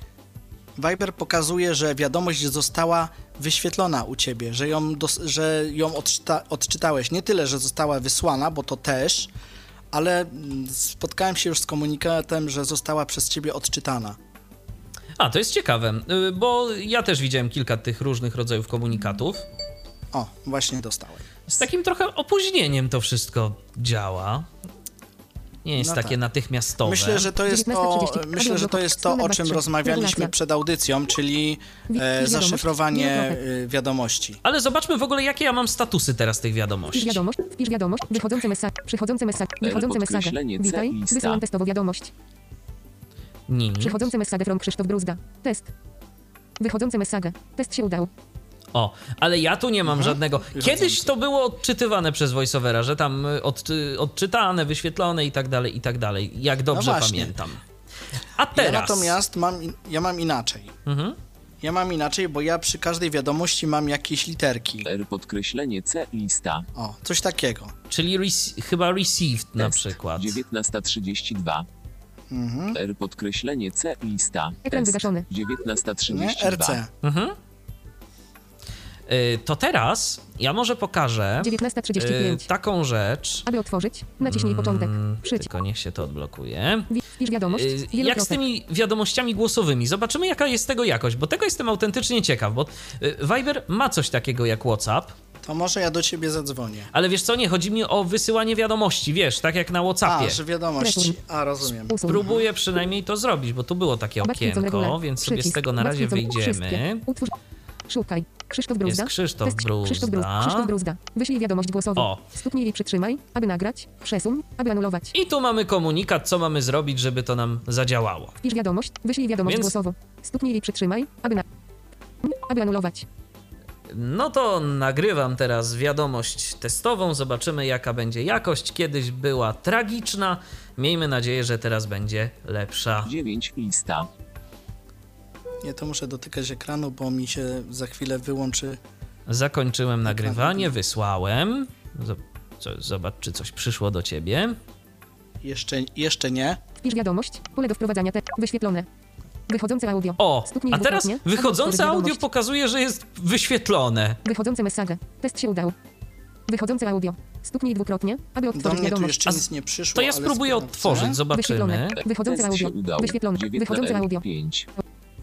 Viber pokazuje, że wiadomość została wyświetlona u ciebie, że ją, że ją odczyta- odczytałeś. Nie tyle, że została wysłana, bo to też, ale mm, spotkałem się już z komunikatem, że została przez ciebie odczytana. A, to jest ciekawe, y, bo ja też widziałem kilka tych różnych rodzajów komunikatów. O, właśnie dostałem. Z takim trochę opóźnieniem to wszystko działa. Nie jest No takie tak. natychmiastowe. Myślę, że to jest to, 19.30. myślę, że to jest to, o czym rozmawialiśmy przed audycją, czyli e, zaszyfrowanie y, wiadomości. Ale zobaczmy w ogóle, jakie ja mam statusy teraz tych Wpisz wiadomości. wiadomość, wpisz wiadomość, wychodzący mesaj, przychodzący mesaj, wychodzący mesaj. podkreślenie C, Witaj, wysyłam testowo wiadomość. Nic. Przychodzący mesaj from Krzysztof Bruzda. Test. Wychodzący mesaj. Test się udał. O, ale ja tu nie mam Mhm. żadnego. Kiedyś to było odczytywane przez voiceovera, że tam y, odczy, odczytane, wyświetlone i tak dalej, i tak dalej. Jak dobrze No pamiętam. A Ja teraz. natomiast mam, ja mam inaczej. Mhm. Ja mam inaczej, bo ja przy każdej wiadomości mam jakieś literki. R podkreślenie C lista. O, coś takiego. Czyli rec- chyba received na Test. przykład. 19.32. Mhm. R podkreślenie C lista. Ekran Test. wygaszony. 19.32. Nie? RC. Mhm. Y, To teraz ja może pokażę y, 19.35. taką rzecz. Aby otworzyć, naciśnij początek. Mm, Przycisk. Tylko niech się to odblokuje. Wi- Wpisz wiadomość. Y, Jak z wielokropek. tymi wiadomościami głosowymi? Zobaczymy, jaka jest tego jakość, bo tego jestem autentycznie ciekaw, bo y, Viber ma coś takiego jak WhatsApp, To może ja do ciebie zadzwonię. ale wiesz co, nie, chodzi mi o wysyłanie wiadomości, wiesz, tak jak na A, WhatsAppie. że wiadomości. A, rozumiem. Usuń. Próbuję przynajmniej to zrobić, bo tu było takie okienko, więc sobie z tego na razie wyjdziemy. Szukaj. Krzysztof Bruzda. Jest Krzysztof Test. Krzysztof, Bruz... Bruzda. Krzysztof Bruzda. Wyślij wiadomość głosową. O. Stuknij i przytrzymaj, aby nagrać. Przesuń, aby anulować. I tu mamy komunikat, co mamy zrobić, żeby to nam zadziałało. Wpisz wiadomość. Wyślij wiadomość Więc- głosową. Stuknij i przytrzymaj, aby na... aby anulować. No to nagrywam teraz wiadomość testową, zobaczymy jaka będzie jakość. Kiedyś była tragiczna, miejmy nadzieję, że teraz będzie lepsza. 9 lista. Nie, to muszę dotykać ekranu, bo mi się za chwilę wyłączy. Zakończyłem nagrywanie, wysłałem. Zobacz, czy coś przyszło do ciebie. Jeszcze, jeszcze nie. Wpisz wiadomość. Pole do wprowadzania te wyświetlone. Wychodzące audio. O, a teraz wychodzące otworzyć audio pokazuje, że jest wyświetlone. Wychodzące mesage. Test się udał. Wychodzące audio. Stuknij dwukrotnie, aby Do otworzyć mnie tu wiadomość. jeszcze A nic nie przyszło. To ja ale spróbuję sprawdzę. odtworzyć, zobaczymy. Wyświetlone. Wychodzące Test się audio. udał. Wyświetlone. Wychodzące audio. 5.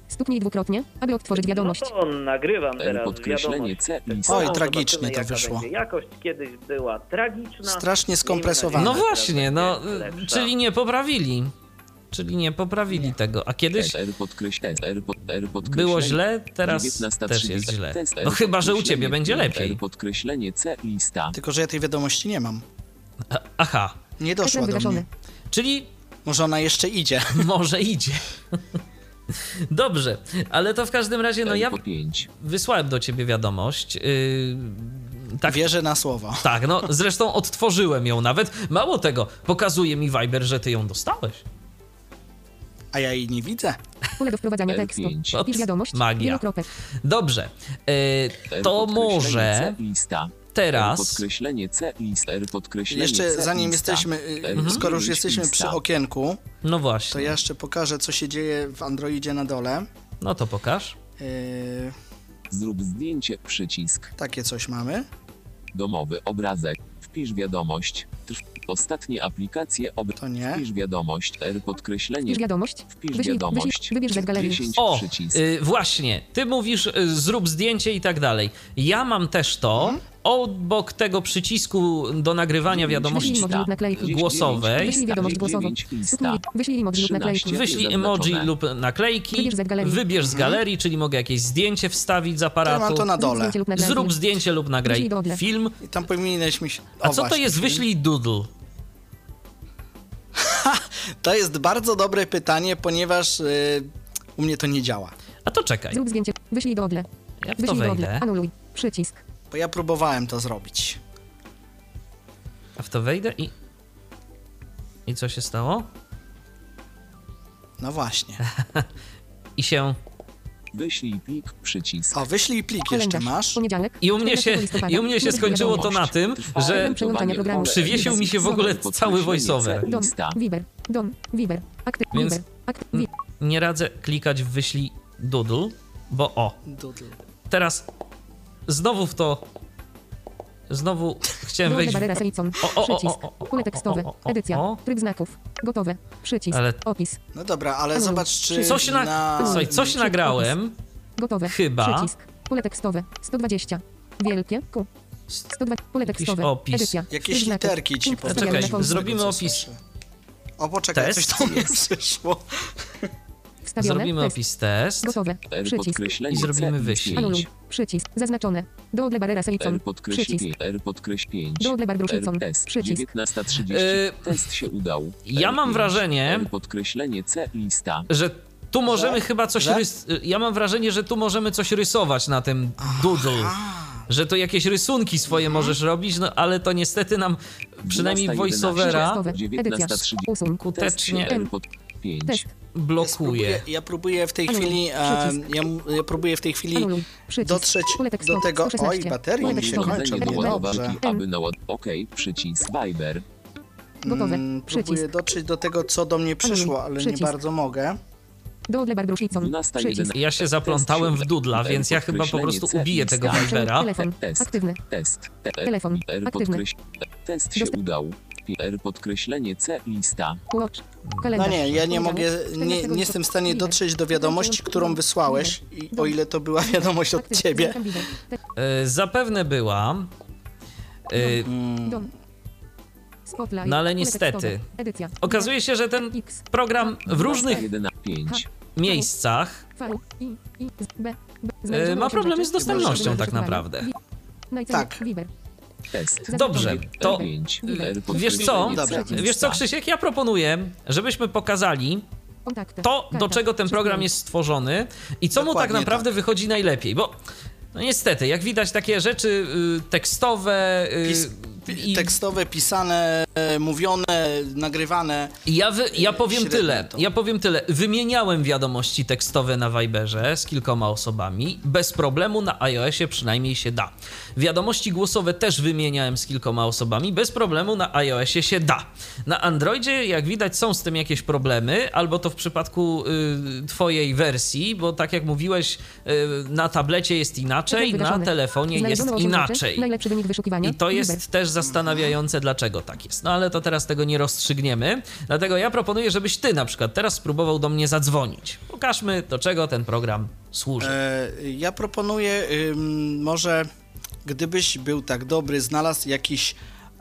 Stuknij dwukrotnie, aby otworzyć wiadomość. No to nagrywam teraz podkreślenie wiadomość. C Oj, tragicznie to jaka wyszło. Będzie. Jakość kiedyś była tragiczna. Strasznie Miejmy skompresowane. No właśnie, no, teraz będzie lepsza. czyli nie poprawili. Czyli nie poprawili tego. A kiedyś było źle, teraz też 19.30. jest źle. No chyba, że u ciebie będzie lepiej. podkreślenie C lista. Tylko, że ja tej wiadomości nie mam. A- Aha, Nie doszła do mnie. czyli Może ona jeszcze idzie. może idzie. Dobrze, ale to w każdym razie, no ja po 5. wysłałem do ciebie wiadomość. Yy, tak, Wierzę na słowo. tak, no zresztą odtworzyłem ją nawet. Mało tego, pokazuje mi Viber, że ty ją dostałeś. A ja jej nie widzę. Pole do wprowadzania R5. tekstu. Ops, Wpisz wiadomość. magia. Dobrze, yy, R to może. R teraz. podkreślenie C lista. R podkreślenie Jeszcze C zanim jesteśmy, y, R skoro już jesteśmy przy okienku, No to właśnie. ja jeszcze pokażę, co się dzieje w Androidzie na dole. No to pokaż. Yy, Zrób zdjęcie, przycisk. takie coś mamy. Domowy obrazek. Wpisz wiadomość. Trw. Ostatnie aplikacje ob... To nie. Wpisz wiadomość. R podkreślenie. Wpisz wiadomość. Wpisz Wyślij- wiadomość. wyślij- Wybierz z galerii. 10 O, przycisk. y, właśnie, ty mówisz y, zrób zdjęcie i tak dalej. Ja mam też to. Mhm. Obok tego przycisku do nagrywania wiadomości Wyślij emoji lub naklejki. głosowej. Wyślij wiadomość głosową. Wyślij emoji lub naklejki. Wyślij emoji lub naklejki. Wybierz z galerii. Wybierz z galerii, czyli mogę jakieś zdjęcie wstawić z To ja aparatu. mam to na dole. Zrób zdjęcie lub nagraj film. I tam powinieneś mi się... A co to jest film. wyślij doodle? To jest bardzo dobre pytanie, ponieważ y, u mnie to nie działa. A to czekaj. Zrób zdjęcie. Wyślij do odle. Ja w to Wyślij wejdę. Anuluj. Przycisk. Bo ja próbowałem to zrobić. A w to wejdę i. I co się stało? No właśnie. I się. Wyślij plik, przycisk. O, wyślij plik jeszcze Kalendarz. masz. Poniedziałek. I u mnie się, 14 listopada. i u mnie się skończyło to na tym, że Element przełączania programu. przywiesił mi się w ogóle cały voiceover. Dom. Lista. Viber. Dom. Viber. Aktyw. Więc- Viber. Aktyw. Wi- Nie radzę klikać w wyślij doodle, bo o, Doodle. teraz znowu w to. Znowu chciałem wejść. Barrera W... Selicon. O, o, o, Przycisk. Pole tekstowe. Edycja. o. Tryb znaków. Gotowe. Przycisk. Ale- Opis. No dobra, ale zobacz, czy Coś, na... na... Słuchaj, coś nagrałem. Gotowe. Chyba. Przycisk. Pole tekstowe. 120. Wielkie. Q. 120. Pole Jakiś tekstowe. opis. Edycja. Jakieś literki ci powiem. Czekaj, zrobimy Co opis. O, poczekaj, Test? coś do mnie przyszło. Wstawione. Zrobimy Test. opis test. Gotowe. R Przycisk. I zrobimy wyślij. Anuluj. Przycisk. Zaznaczone. Selicon. R podkreśl Przycisk. 5. R podkreśl 5. Doodle Bar Brusznicą. R test. Przycisk. 19.30. Yy, Test się udał. ja mam R5. wrażenie- podkreślenie C lista. że tu możemy Że? chyba coś rys... Ja mam wrażenie, że tu możemy coś rysować na tym doodle. Że to jakieś rysunki swoje Mhm. możesz robić, no ale to niestety nam przynajmniej 12:11. voiceovera Tekstowe. Edycja. 19.30. Usuń. skutecznie 5. Test. Ja blokuje. próbuję, ja próbuję w tej Anuluj. chwili, Przycisk. ja, ja próbuję w tej chwili Anuluj. Dotrzeć tekstowe. do tego, 116. oj, baterie mi się kończą, dobrze. aby naład... OK, przycisk Viber. Gotowe. Mm, próbuję Przycisk. dotrzeć do tego, co do mnie przyszło, ale nie Przycisk. bardzo mogę. Doodle Bar Brusznicą. 12:11. Przycisk. Ja się zaplątałem w dudla, więc ja chyba po prostu ubiję tego Vibera. Telefon. Test. Aktywny. Test. Telefon. Aktywny. Test się udał. R podkreślenie C lista. Watch. No Kalendarz. nie, ja nie mogę, nie, 14 nie jestem w stanie dotrzeć do wiadomości, którą wysłałeś, i o ile to była wiadomość od Aktywny. ciebie. Zaznaczam Viber. Te- E, Zapewne była. E, Dom. Spotlight. No ale Pole niestety. tekstowe. Edycja. Okazuje się, że ten X. program w różnych 5. miejscach V. I. I. Z. B. B. e, ma osiem problemy rzeczy. z dostępnością tak naprawdę. Tak. Viber. Test. Dobrze, to R5. Wiesz co? Wiesz co, Krzysiek, ja proponuję, żebyśmy pokazali to, do czego ten program jest stworzony i co mu tak naprawdę wychodzi najlepiej, bo no niestety, jak widać takie rzeczy y, tekstowe y, i tekstowe, pisane, mówione, nagrywane. ja, wy, ja powiem tyle, to. ja powiem tyle, wymieniałem wiadomości tekstowe na Viberze z kilkoma osobami, bez problemu na iOSie przynajmniej się da. Wiadomości głosowe też wymieniałem z kilkoma osobami, bez problemu na iOSie się da. Na Androidzie, jak widać, są z tym jakieś problemy, albo to w przypadku y, twojej wersji, bo tak jak mówiłeś, y, na tablecie jest inaczej, Ekran na wygaszony. telefonie jest inaczej. I to jest też zastanawiające, dlaczego tak jest. No ale to teraz tego nie rozstrzygniemy. Dlatego ja proponuję, żebyś ty na przykład teraz spróbował do mnie zadzwonić. Pokażmy, do czego ten program służy. E, ja proponuję, ym, może gdybyś był tak dobry, znalazł jakiś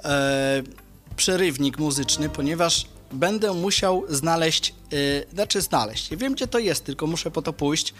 e, przerywnik muzyczny, ponieważ będę musiał znaleźć, yy, znaczy znaleźć. Wiem, gdzie to jest, tylko muszę po to pójść,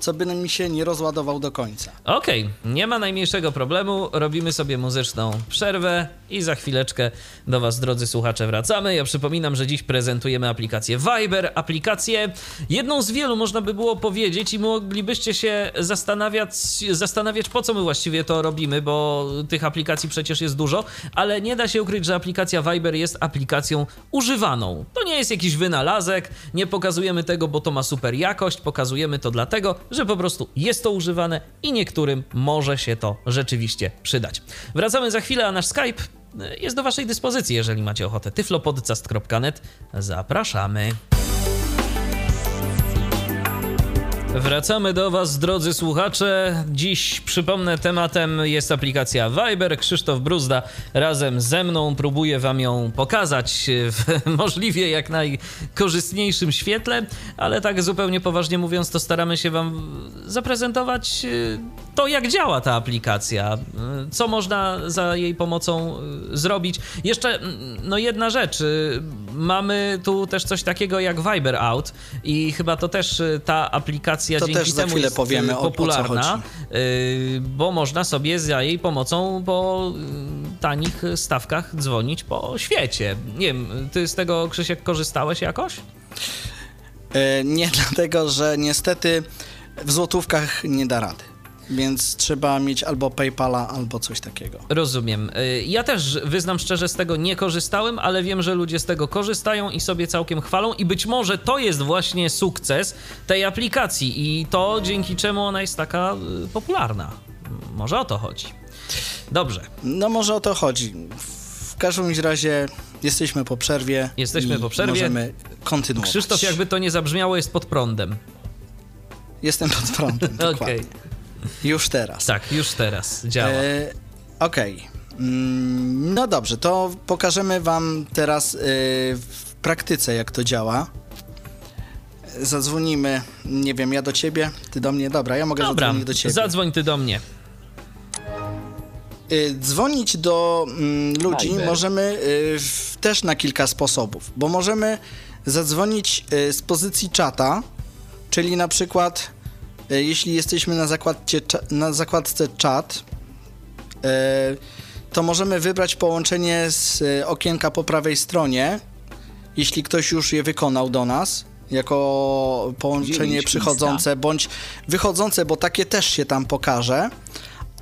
co by mi się nie rozładował do końca. Okej, nie ma najmniejszego problemu. Robimy sobie muzyczną przerwę i za chwileczkę do Was, drodzy słuchacze, wracamy. Ja przypominam, że dziś prezentujemy aplikację Viber. Aplikację jedną z wielu, można by było powiedzieć, i moglibyście się zastanawiać, zastanawiać, po co my właściwie to robimy, bo tych aplikacji przecież jest dużo, ale nie da się ukryć, że aplikacja Viber jest aplikacją używaną. To nie jest jakiś wynalazek, nie pokazujemy tego, bo to ma super jakość, pokazujemy to dlatego, że po prostu jest to używane i niektórym może się to rzeczywiście przydać. Wracamy za chwilę, a nasz Skype jest do Waszej dyspozycji, jeżeli macie ochotę. tyflopodcast.net. Zapraszamy. Wracamy do Was, drodzy słuchacze. Dziś, przypomnę, tematem jest aplikacja Viber. Krzysztof Bruzda razem ze mną próbuje Wam ją pokazać w możliwie jak najkorzystniejszym świetle, ale tak zupełnie poważnie mówiąc, to staramy się Wam zaprezentować y, to, jak działa ta aplikacja, y, co można za jej pomocą y, zrobić. Jeszcze, mm, no jedna rzecz, mamy tu też coś takiego jak Viber Out i chyba to też ta aplikacja To dzięki temu jest powiemy, popularna, bo można sobie za jej pomocą po y, tanich stawkach dzwonić po świecie. Nie wiem, ty z tego, Krzysiek, korzystałeś jakoś? E, nie dlatego, że niestety w złotówkach nie da rady. Więc trzeba mieć albo PayPala, albo coś takiego. Rozumiem. Y, Ja też wyznam szczerze, z tego nie korzystałem, ale wiem, że ludzie z tego korzystają i sobie całkiem chwalą, i być może to jest właśnie sukces tej aplikacji, i to dzięki czemu ona jest taka y, popularna. Może o to chodzi. Dobrze. No może o to chodzi. W każdym razie jesteśmy po przerwie. Jesteśmy i po przerwie. Możemy kontynuować. Krzysztof, jakby to nie zabrzmiało, jest pod prądem. Jestem pod frontem, Okej. dokładnie. Już teraz. Tak, już teraz działa. E, Okej. Mm, No dobrze, to pokażemy wam teraz e, w praktyce, jak to działa. Zadzwonimy, nie wiem, ja do ciebie, ty do mnie. Dobra, ja mogę Dobra, zadzwonić do ciebie. zadzwoń ty do mnie. Y, Dzwonić do mm, ludzi możemy y, w, też na kilka sposobów, bo możemy zadzwonić y, z pozycji czata, czyli na przykład jeśli jesteśmy na, zakładcie, cza- na zakładce czat, y, to możemy wybrać połączenie z y, okienka po prawej stronie, jeśli ktoś już je wykonał do nas, jako połączenie przychodzące bądź wychodzące, bo takie też się tam pokaże.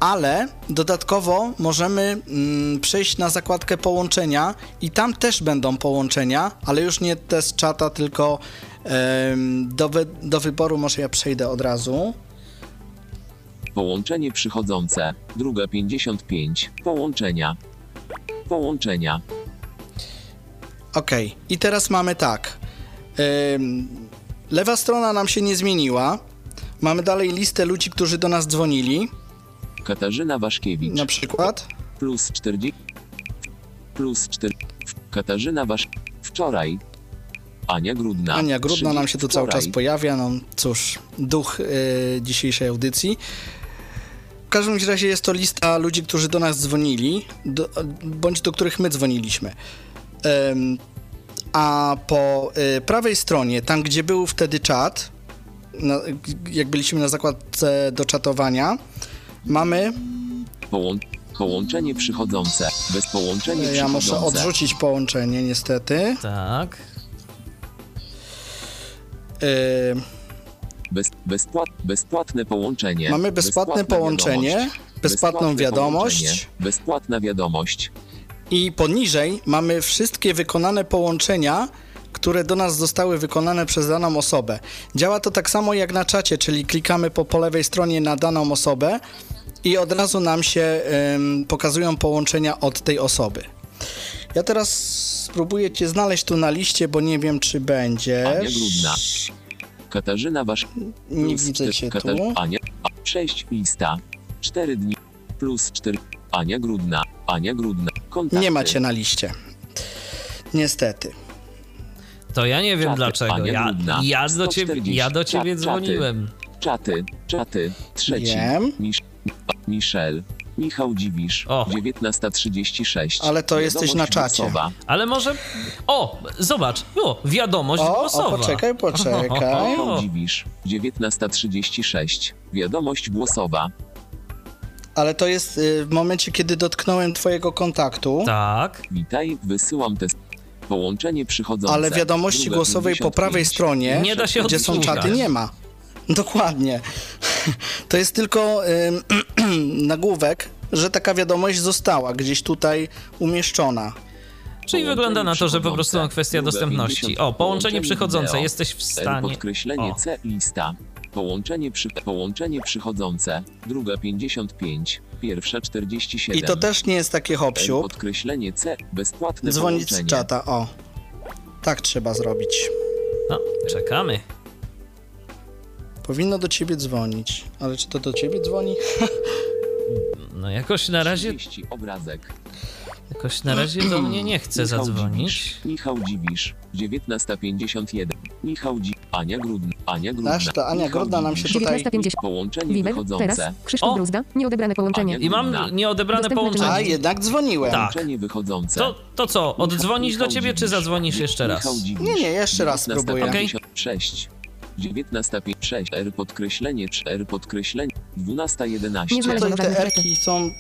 Ale dodatkowo możemy mm, przejść na zakładkę połączenia i tam też będą połączenia, ale już nie te z czata, tylko do, wy, do wyboru może ja przejdę od razu. Połączenie przychodzące. Druga 55. Połączenia. Połączenia. Ok, i teraz mamy tak. Lewa strona nam się nie zmieniła. Mamy dalej listę ludzi, którzy do nas dzwonili, Katarzyna Waszkiewicz. na przykład. Plus 40. Plus 4. Katarzyna Wasz. Wczoraj. Ania Grudna. Ania Grudna nam się tu cały czas wczoraj. pojawia, no cóż, duch y, dzisiejszej audycji. W każdym razie jest to lista ludzi, którzy do nas dzwonili, do, bądź do których my dzwoniliśmy. Em, a po y, prawej stronie, tam gdzie był wtedy czat, na, jak byliśmy na zakładce do czatowania, mamy, Połą... Połączenie przychodzące. Bez połączenia ja muszę przychodzące. odrzucić połączenie niestety. Tak. Y, Bez, bezpłat, bezpłatne połączenie. Mamy bezpłatne połączenie, wiadomość. bezpłatną wiadomość. Bezpłatna wiadomość. I poniżej mamy wszystkie wykonane połączenia, które do nas zostały wykonane przez daną osobę. Działa to tak samo jak na czacie, czyli klikamy po, po lewej stronie na daną osobę i od razu nam się em, pokazują połączenia od tej osoby. Ja teraz spróbuję Cię znaleźć tu na liście, bo nie wiem, czy będzie. Ania Grudna. Katarzyna Wasz. Nie plus widzę Cię Katar- tu. Ania. 6 lista. 4 dni. Plus 4. Ania Grudna. Ania Grudna. Kontakty. Nie macie na liście. Niestety. To ja nie wiem Czaty, dlaczego. Ania Ja, Grudna. ja, do ciebie, 140. ja do ciebie Czat- czaty. dzwoniłem. Czaty. Czaty. Trzeci. Wiem. Misz, Michel. Michał Dziwisz, O. 19.36. Ale to jesteś na czacie. Głosowa. Ale może... O, zobacz, o, wiadomość O, głosowa. o, poczekaj, poczekaj. Michał Dziwisz, 19.36. Wiadomość głosowa. Ale to jest y, w momencie, kiedy dotknąłem twojego kontaktu, Tak. Witaj, wysyłam test. Połączenie przychodzące. ale wiadomości głosowej po 55. prawej stronie, Nie da się gdzie są odsłuchać. czaty, nie ma. Dokładnie. To jest tylko nagłówek, że taka wiadomość została gdzieś tutaj umieszczona. Czyli wygląda na to, że po prostu kwestia dostępności. 50. O, połączenie przychodzące. Jesteś w stanie... podkreślenie O. C lista. Połączenie, przy, połączenie przychodzące. Druga 55. Pierwsza 47. I to też nie jest takie hopsiu. podkreślenie C. Bezpłatne Dzwonić z czata, o. Tak trzeba zrobić. No, czekamy. Powinno do ciebie dzwonić. Ale czy to do ciebie dzwoni? No jakoś na razie, 30 obrazek. jakoś na razie do mnie nie chce Michał zadzwonić. Dziwisz, Michał Dziwisz, 19.51. Michał Dzi... Ania Grudna. Ania Grudna. Aż ta Ania Grudna nam się Dziwisz. tutaj- 19.50. Połączenie wychodzące. teraz, Krzysztof O! Bruzda, nieodebrane połączenie. I mam nieodebrane Dostępny połączenie. A, jednak dzwoniłem. Tak. Połączenie wychodzące. To, to co, oddzwonić do Michał ciebie, czy Dziwisz. zadzwonisz jeszcze raz? Dziwisz. Nie, nie, jeszcze raz spróbuję. Okej. 6. 19.56. R podkreślenie 3. R podkreślenie. 12.11. Nie. Tutaj te żadnych erki są...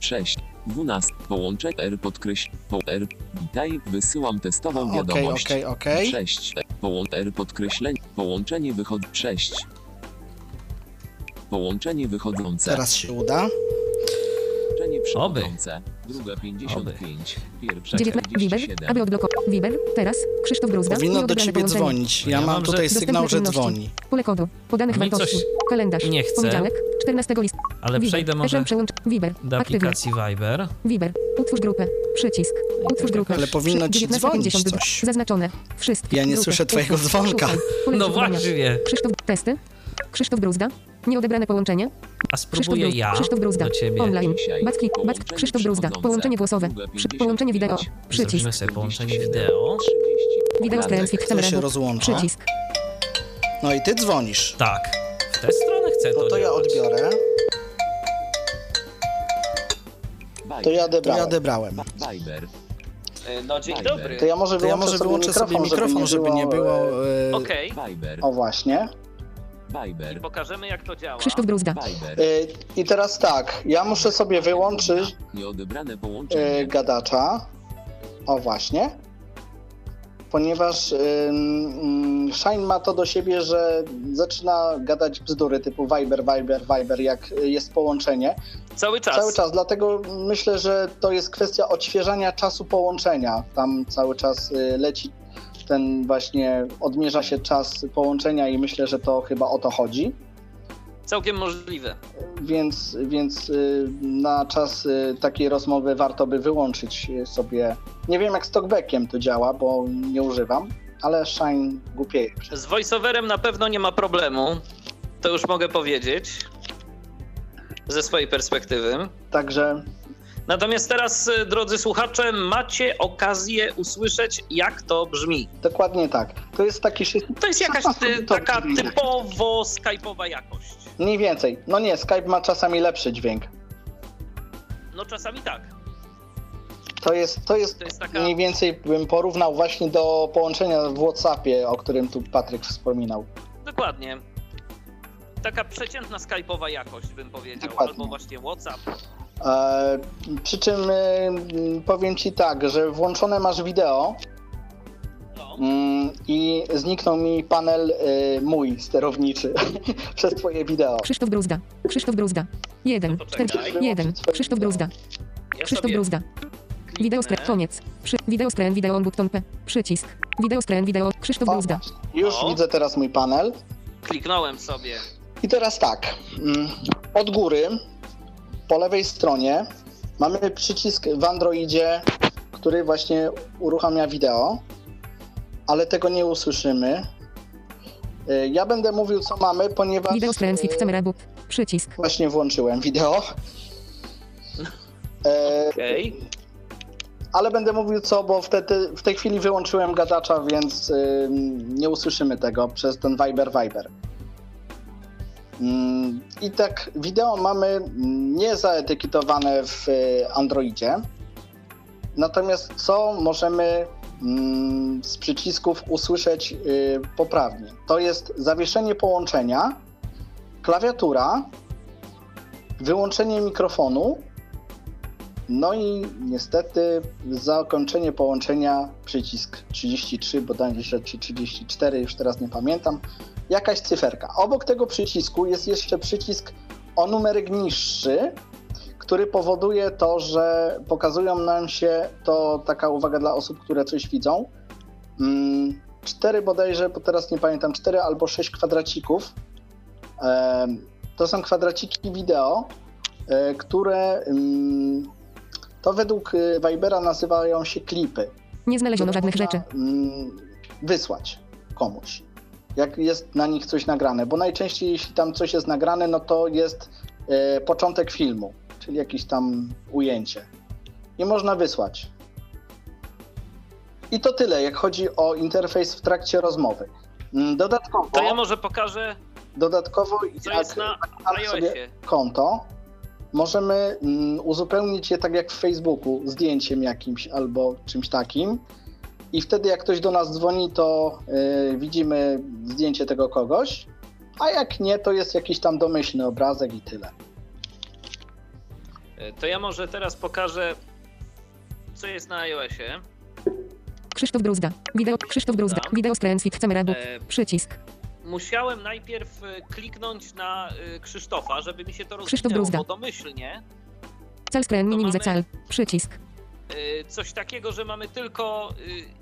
6. 12. Połączenie R podkreślenie. Po R. Witaj. Wysyłam testową Okej, wiadomość. okej, okej. 6. Połą R podkreślenie. Połączenie wychod 6. Połączenie wychodzące. Teraz się uda. Połączenie Oby. przychodzące. Druga 55. Pierwsza 19. Wiber, 47. aby odblokować. Wiber, teraz, Krzysztof Bruzda, Powinno do ciebie połączenie. dzwonić. Ja Ja mam tutaj sygnał, że dzwoni. Pole kodu, podanych No wartości, kalendarz, nie chce. poniedziałek, 14 listopada. Ale Wiber, przejdę może przełącz, Wiber, do aplikacji Viber. Wiber, utwórz grupę, przycisk, utwórz grupę. Ale powinno ci 19:50 dzwonić coś. Zaznaczone, wszystkie. Ja nie grupy, słyszę twojego dzwonka. No właśnie. Krzysztof, testy, Krzysztof Bruzda, nieodebrane połączenie, A Krzysztof, spróbuję ja Krzysztof Bruzda, do ciebie. online, Dzisiaj. Backi, Back, Połączenie Krzysztof Bruzda, połączenie głosowe, przy, połączenie wideo, 55. przycisk, Zrobimy sobie połączenie wideo. 30. wideo z Obrazek. transmit To się kamerą, rozłącza. przycisk, No i ty dzwonisz. Tak. W tę stronę chcę No to to ja działać. odbiorę. To ja odebrałem. odebrałem. Viber. No dzień Viber. dobry. To ja może To ja wyłączę może wyłączę sobie mikrofon, żeby nie było... e, Okej. Viber. O właśnie. Viber. Pokażemy jak to działa. Krzysztof Bruzda, Viber. Y, I teraz tak, ja muszę sobie wyłączyć Nieodebrane połączenie. y, gadacza. O właśnie. Ponieważ y, mm, Shine ma to do siebie, że zaczyna gadać bzdury typu Viber, Viber, Viber, jak y, jest połączenie. Cały czas. Cały czas, dlatego myślę, że to jest kwestia odświeżania czasu połączenia. Tam cały czas y, leci ten właśnie, odmierza się czas połączenia i myślę, że to chyba o to chodzi. Całkiem możliwe. Więc, więc y, na czas y, takiej rozmowy warto by wyłączyć sobie. Nie wiem jak z talkbackiem to działa, bo nie używam, ale Shine głupieje. Z voiceoverem na pewno nie ma problemu. To już mogę powiedzieć. Ze swojej perspektywy. Także Natomiast teraz, y, drodzy słuchacze, macie okazję usłyszeć, jak to brzmi. dokładnie tak. To jest taki To jest jakaś ty, taka typowo skype'owa jakość. mniej więcej. No nie, Skype ma czasami lepszy dźwięk. No czasami tak. To jest, to jest To jest taka. mniej więcej bym porównał właśnie do połączenia w WhatsAppie, o którym tu Patryk wspominał. Dokładnie. Taka przeciętna skype'owa jakość, bym powiedział. Dokładnie. Albo właśnie WhatsApp. E, przy czym e, powiem Ci tak, że włączone masz wideo, No. Mm, I zniknął mi panel y, mój sterowniczy przez twoje wideo. Krzysztof Bruzda, Krzysztof Bruzda, 1, No to czekaj. 4, 1, Krzysztof Bruzda, Ja Krzysztof sobie Bruzda, wideo skre, koniec, Przy, wideo skren, wideo on button P, przycisk, wideo skren, wideo, Krzysztof O, Bruzda, Już O. widzę teraz mój panel. Kliknąłem sobie. I teraz tak. mm, Od góry, po lewej stronie, mamy przycisk w Androidzie, który właśnie uruchamia wideo, ale tego nie usłyszymy. Y, Ja będę mówił, co mamy, ponieważ wideo skren, fit, y, camera but, przycisk, właśnie włączyłem wideo. E, Okej. Ale będę mówił co, bo wtedy, w tej chwili wyłączyłem gadacza, więc nie usłyszymy tego przez ten Viber Viber. Mm, I tak wideo mamy nie zaetykietowane w y, Androidzie. Natomiast co możemy mm, z przycisków usłyszeć y, poprawnie? To jest zawieszenie połączenia, klawiatura, wyłączenie mikrofonu, no i niestety zakończenie połączenia przycisk 33, bodajże czy 34, już teraz nie pamiętam, jakaś cyferka. Obok tego przycisku jest jeszcze przycisk o numerek niższy, który powoduje to, że pokazują nam się, to taka uwaga dla osób, które coś widzą, mm, cztery bodajże, bo teraz nie pamiętam, cztery albo sześć kwadracików. To są kwadraciki wideo, e, które mm, to według y, Vibera nazywają się klipy. Nie znaleziono żadnych rzeczy. mm, Wysłać komuś, jak jest na nich coś nagrane, bo najczęściej jeśli tam coś jest nagrane, no to jest e, początek filmu, czyli jakieś tam ujęcie. I można wysłać. I to tyle, jak chodzi o interfejs w trakcie rozmowy. Mm, Dodatkowo, To ja może pokażę, dodatkowo co jak jest na iOSie. konto, możemy mm, uzupełnić je tak jak w Facebooku, zdjęciem jakimś albo czymś takim. I wtedy jak ktoś do nas dzwoni, to y, widzimy zdjęcie tego kogoś, a jak nie, to jest jakiś tam domyślny obrazek i tyle. E, To ja może teraz pokażę, co jest na iOSie. Krzysztof Bruzda. Wideo. Krzysztof Bruzda. Dobra. Wideo camera book. E, Przycisk. Musiałem najpierw e, kliknąć na e, Krzysztofa, żeby mi się to Krzysztof rozwinęło, bo domyślnie Cel screen minimiza mamy- cel. Przycisk. e, coś takiego, że mamy tylko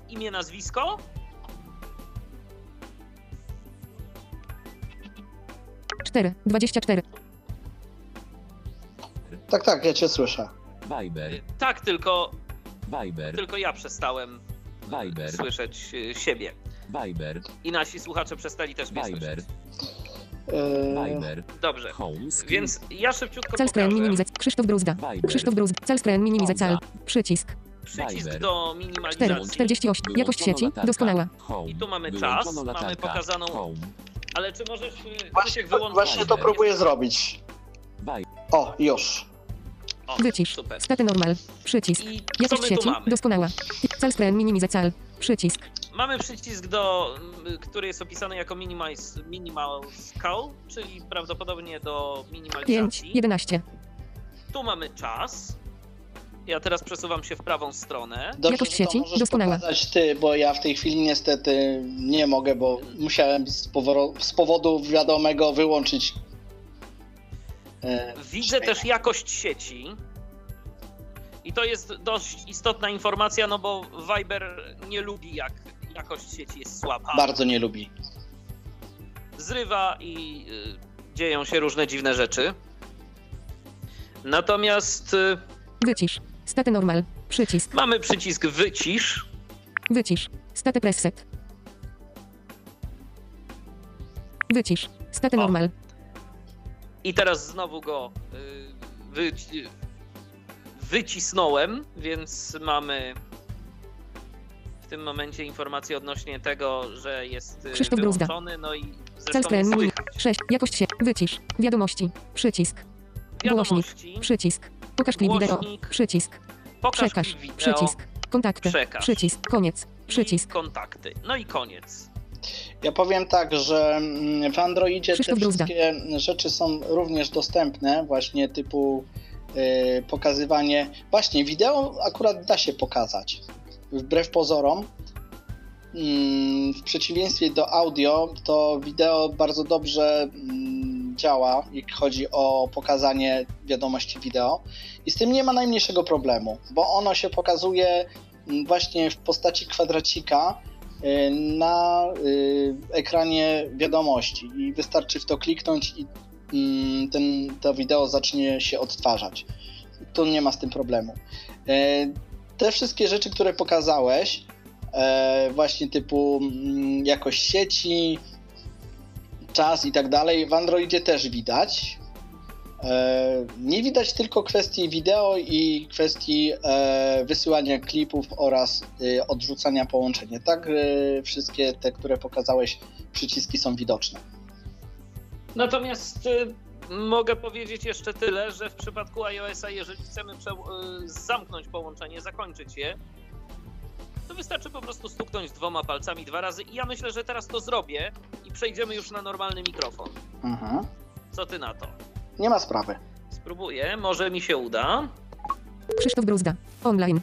imię, nazwisko, 4. 24. Tak, tak, ja cię słyszę. Viber, tak, tylko, Viber, tylko ja przestałem Viber. słyszeć siebie. Viber, I nasi słuchacze przestali też mnie Viber, słyszeć. Yy, Viber, Dobrze, home screen, więc ja szybciutko Cel screen pokażę. minimiza. Krzysztof Bruzda. Viber, Krzysztof Bruzda. Cel screen minimiza cel. Przycisk. Przycisk Viber. do 4. minimalizacji. 48. Jakość sieci. latarka. Doskonała. Home, I tu mamy wyłączono czas, mamy latarka. pokazaną- Home, Ale czy możesz e, właśnie, Krzysiek to, wyłączyć? właśnie to próbuję zrobić. Viber, O, już. O, Wycisz. Super. Staty normal. Przycisk. I co Jakość my tu sieci. mamy? Doskonała. Cel screen minimiza cel. Przycisk. Mamy przycisk, do, który jest opisany jako minimize, minimal scale, czyli prawdopodobnie do 5. minimalizacji. 11. Tu mamy czas. Ja teraz przesuwam się w prawą stronę. Dobrze, Jakość sieci? Doskonała. ty, bo ja w tej chwili niestety nie mogę, bo musiałem z, z powodu wiadomego wyłączyć. e, Widzę też jakość sieci. I to jest dość istotna informacja, no bo Viber nie lubi, jak jakość sieci jest słaba. Bardzo nie lubi. Zrywa i y, dzieją się różne dziwne rzeczy. Natomiast y, Wycisz. Staty normal. Przycisk. mamy przycisk wycisz. Wycisz. Staty preset. Wycisz. Staty O. normal. I teraz znowu go y, wyci- wycisnąłem, więc mamy tym momencie informację odnośnie tego, że jest y, Krzysztof Bruzda. wyłączony, no i Cel słychać. 6. Jakość sieci. Wycisz. Wiadomości. Przycisk. Głośnik. Przycisk. Pokaż klip wideo. Przycisk. pokaż Przekaż. wideo, Przycisk. Kontakty. Przekaż. Przycisk. Koniec. i Przycisk. kontakty. No i koniec. Ja powiem tak, że mm, w Androidzie te Krzysztof Bruzda. wszystkie rzeczy są również dostępne, właśnie typu y, pokazywanie. Właśnie, wideo akurat da się pokazać. Wbrew pozorom. Mm, W przeciwieństwie do audio, to wideo bardzo dobrze mm, działa, jeśli chodzi o pokazanie wiadomości wideo. I z tym nie ma najmniejszego problemu, bo ono się pokazuje mm, właśnie w postaci kwadracika y, na y, ekranie wiadomości i wystarczy w to kliknąć i ten, to wideo zacznie się odtwarzać. Tu nie ma z tym problemu. Te wszystkie rzeczy, które pokazałeś, e, właśnie typu mm, jakość sieci, czas i tak dalej, w Androidzie też widać. E, Nie widać tylko kwestii wideo i kwestii e, wysyłania klipów oraz e, odrzucania połączenia. Tak, e, wszystkie te, które pokazałeś, przyciski są widoczne. Natomiast y, mogę powiedzieć jeszcze tyle, że w przypadku iOS-a, jeżeli chcemy prze- y, zamknąć połączenie, zakończyć je, to wystarczy po prostu stuknąć dwoma palcami dwa razy i ja myślę, że teraz to zrobię i przejdziemy już na normalny mikrofon. Mhm. Co ty na to? Nie ma sprawy. Spróbuję, może mi się uda. Krzysztof Bruzda. Online.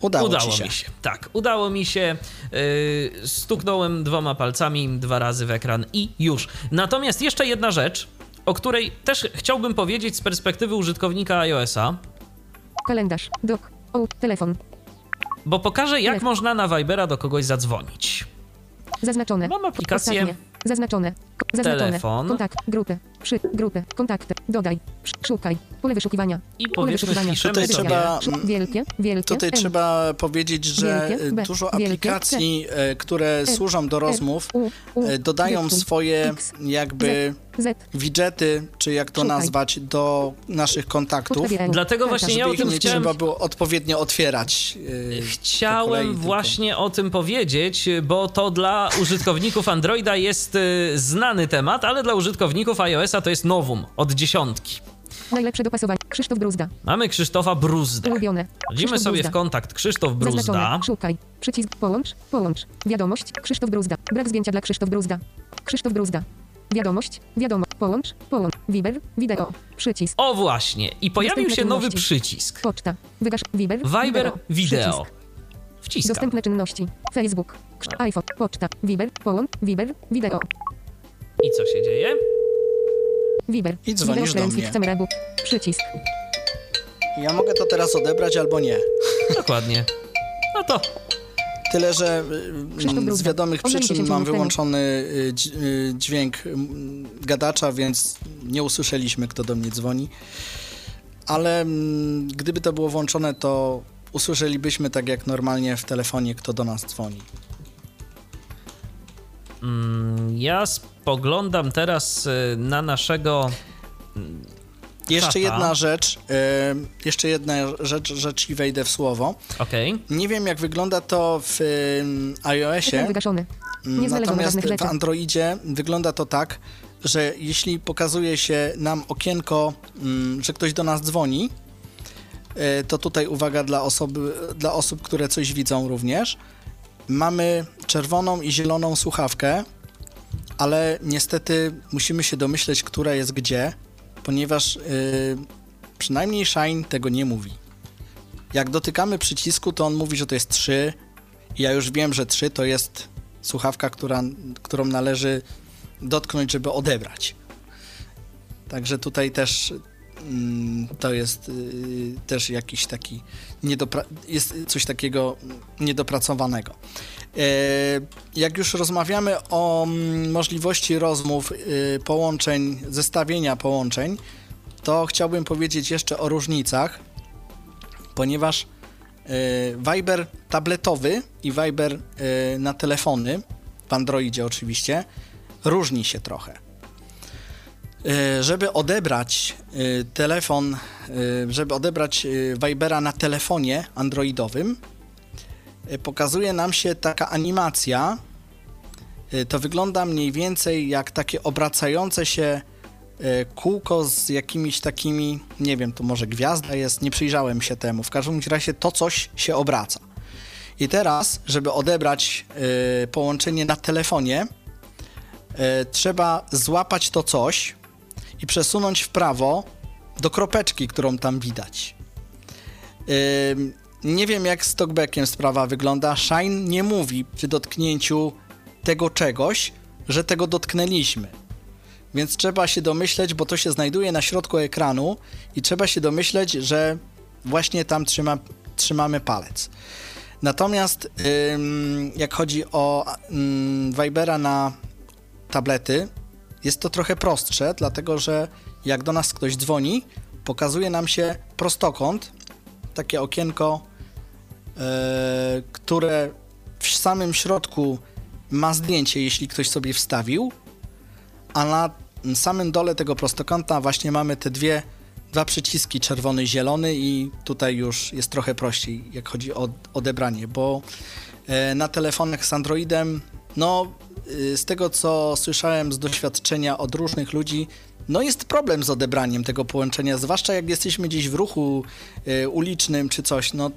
Udało, udało się. mi się. Tak, udało mi się. Yy, stuknąłem dwoma palcami dwa razy w ekran i już. Natomiast jeszcze jedna rzecz, o której też chciałbym powiedzieć z perspektywy użytkownika iOS-a, Kalendarz. Dok. O. Telefon. bo pokażę, jak Telefon. można na Vibera do kogoś zadzwonić. Zaznaczone. Mam aplikację Ostatnie. Zaznaczone. Zaznaczone. Telefon. Kontakt. Grupy. Przy. Grupy. Kontakty. Dodaj. Sz- Szukaj. Pole wyszukiwania. i Pole powiedzmy wyszukiwania. wpiszemy Tutaj trzeba- Wielkie. Wielkie. Tutaj M. trzeba powiedzieć, że Wielkie B, dużo wielkie aplikacji, e, które służą do rozmów, U. U. e, dodają swoje X. jakby Z. widgety, czy jak to Szukaj. nazwać, do naszych kontaktów. Dlatego właśnie ja o tym nie chciałem trzeba było odpowiednio otwierać. e, Chciałem kolei, tylko- właśnie o tym powiedzieć, bo to dla użytkowników Androida jest y, znany temat, ale dla użytkowników iOS-a to jest nowum od dziesiątki. Najlepsze dopasowanie. Krzysztof Bruzda. Mamy Krzysztofa Bruzdę. Ulubione. Wchodzimy sobie w Bruzda. kontakt Krzysztof Bruzda. Zaznaczone. Szukaj. Przycisk. Połącz. Połącz. Wiadomość. Krzysztof Bruzda. Brak zdjęcia dla Krzysztof Bruzda. Krzysztof Bruzda. Wiadomość. Wiadomo. Połącz. Połącz. Viber. Wideo. Przycisk. O właśnie, i pojawił Dostępne się nowy czynności. przycisk. Poczta. Wygasz. Viber. Viber Wideo. Wciskam. Dostępne czynności. Facebook. IPhone. Poczta. Viber. Połącz. Viber. Wideo. I co się dzieje? Viber. I dzwonisz do mnie. Przycisk. Ja mogę to teraz odebrać albo nie. Dokładnie. No to Tyle, że Krzysztof mm, z wiadomych przyczyn 10 mam wyłączony y, y, dźwięk mm, gadacza, więc nie usłyszeliśmy, kto do mnie dzwoni. Ale mm, gdyby to było włączone, to usłyszelibyśmy tak jak normalnie w telefonie, kto do nas dzwoni. Mm, ja spoglądam teraz y, na naszego. Jeszcze jedna rzecz, y, jeszcze jedna rzecz, że ci wejdę w słowo. Okej. Nie wiem, jak wygląda to w y, iOSie. Wygaszony. Na Natomiast w. Androidzie wygląda to tak, że jeśli pokazuje się nam okienko, mm, że ktoś do nas dzwoni, to tutaj uwaga dla, osoby, dla osób, które coś widzą również. Mamy czerwoną i zieloną słuchawkę, ale niestety musimy się domyśleć, która jest gdzie, ponieważ y, przynajmniej Shine tego nie mówi. Jak dotykamy przycisku, to on mówi, że to jest 3. I ja już wiem, że 3 to jest słuchawka, która, którą należy dotknąć, żeby odebrać. Także tutaj też mm, to jest y, też jakiś taki jest coś takiego niedopracowanego. E, jak już rozmawiamy o mm, możliwości rozmów, y, połączeń, zestawienia połączeń, to chciałbym powiedzieć jeszcze o różnicach, ponieważ y, Viber tabletowy i Viber y, na telefony, w Androidzie oczywiście, różni się trochę. Żeby odebrać telefon, żeby odebrać Vibera na telefonie androidowym, pokazuje nam się taka animacja. Y, To wygląda mniej więcej jak takie obracające się y, kółko z jakimiś takimi, nie wiem, to może gwiazda jest, nie przyjrzałem się temu. W każdym razie to coś się obraca. I teraz, żeby odebrać połączenie na telefonie, trzeba złapać to coś i przesunąć w prawo do kropeczki, którą tam widać. Nie wiem, jak z talkbackiem sprawa wygląda. Shine nie mówi przy dotknięciu tego czegoś, że tego dotknęliśmy. Więc trzeba się domyśleć, bo to się znajduje na środku ekranu i trzeba się domyśleć, że właśnie tam trzyma, trzymamy palec. Natomiast ym, jak chodzi o ym, Vibera na tablety, jest to trochę prostsze, dlatego że jak do nas ktoś dzwoni, pokazuje nam się prostokąt, takie okienko, które w samym środku ma zdjęcie, jeśli ktoś sobie wstawił, a na samym dole tego prostokąta właśnie mamy te dwie, dwa przyciski, czerwony zielony i tutaj już jest trochę prościej, jak chodzi o odebranie, bo e, na telefonach z Androidem, no y, z tego co słyszałem z doświadczenia od różnych ludzi, no jest problem z odebraniem tego połączenia, zwłaszcza jak jesteśmy gdzieś w ruchu ulicznym czy coś, no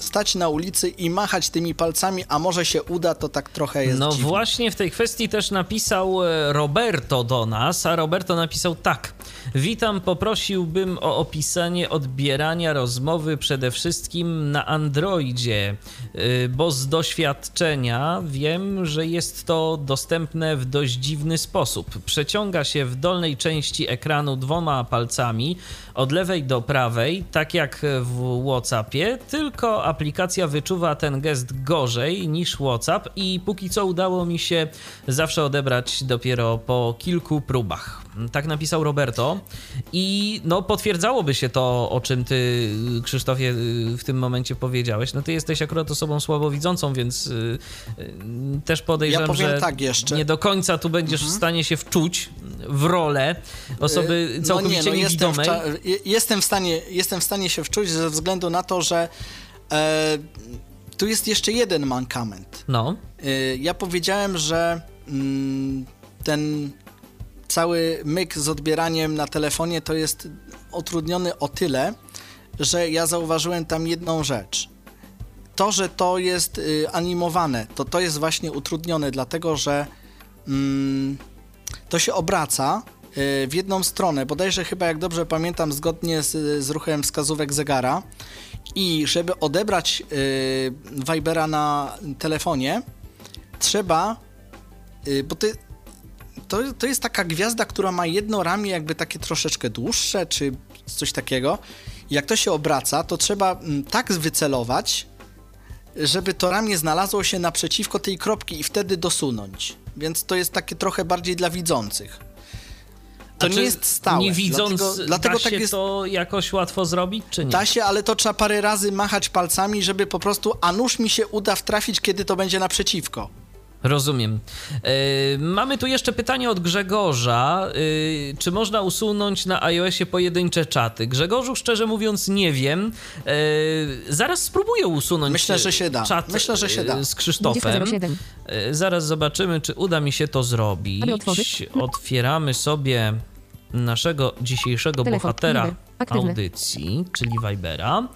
stać na ulicy i machać tymi palcami, a może się uda, to tak trochę jest No dziwne. właśnie w tej kwestii też napisał e, Roberto do nas, a Roberto napisał tak. Witam, poprosiłbym o opisanie odbierania rozmowy przede wszystkim na Androidzie, y, bo z doświadczenia wiem, że jest to dostępne w dość dziwny sposób. Przeciąga się w dolnej części ekranu dwoma palcami od lewej do prawej, tak jak w WhatsAppie, tylko aplikacja wyczuwa ten gest gorzej niż WhatsApp i póki co udało mi się zawsze odebrać dopiero po kilku próbach. Tak napisał Roberto i no potwierdzałoby się to, o czym ty, Krzysztofie, w tym momencie powiedziałeś. No ty jesteś akurat osobą słabowidzącą, więc y, y, też podejrzewam, Ja powiem że tak jeszcze. nie do końca tu będziesz w stanie się wczuć w rolę osoby Y, całkowicie no nie, no jestem, w niewidomej. cza- je- jestem, w stanie, jestem w stanie się wczuć ze względu na to, że e, tu jest jeszcze jeden mankament. No, Y, Ja powiedziałem, że mm, ten cały myk z odbieraniem na telefonie to jest utrudniony o tyle, że ja zauważyłem tam jedną rzecz. To, że to jest y, animowane, to to jest właśnie utrudnione, dlatego że mm, to się obraca y, w jedną stronę, bodajże chyba, jak dobrze pamiętam, zgodnie z, z ruchem wskazówek zegara. I żeby odebrać y, Vibera na telefonie, trzeba, y, bo ty, to, to jest taka gwiazda, która ma jedno ramię jakby takie troszeczkę dłuższe, czy coś takiego. Jak to się obraca, to trzeba mm, tak wycelować, żeby to ramię znalazło się naprzeciwko tej kropki i wtedy dosunąć. Więc to jest takie trochę bardziej dla widzących. To nie jest stałe. Nie widząc, dlatego, dlatego da tak się jest. to jakoś łatwo zrobić, czy nie? Da się, ale to trzeba parę razy machać palcami, żeby po prostu, a nuż mi się uda wtrafić, kiedy to będzie naprzeciwko. Rozumiem. E, mamy tu jeszcze pytanie od Grzegorza. E, czy można usunąć na iOSie pojedyncze czaty? Grzegorzu, szczerze mówiąc, nie wiem. E, zaraz spróbuję usunąć Myślę, że się da. czat Myślę, że się da. z Krzysztofem. 20.07. Zaraz zobaczymy, czy uda mi się to zrobić. Otwieramy sobie naszego dzisiejszego Telefon, bohatera audycji, czyli Vibera.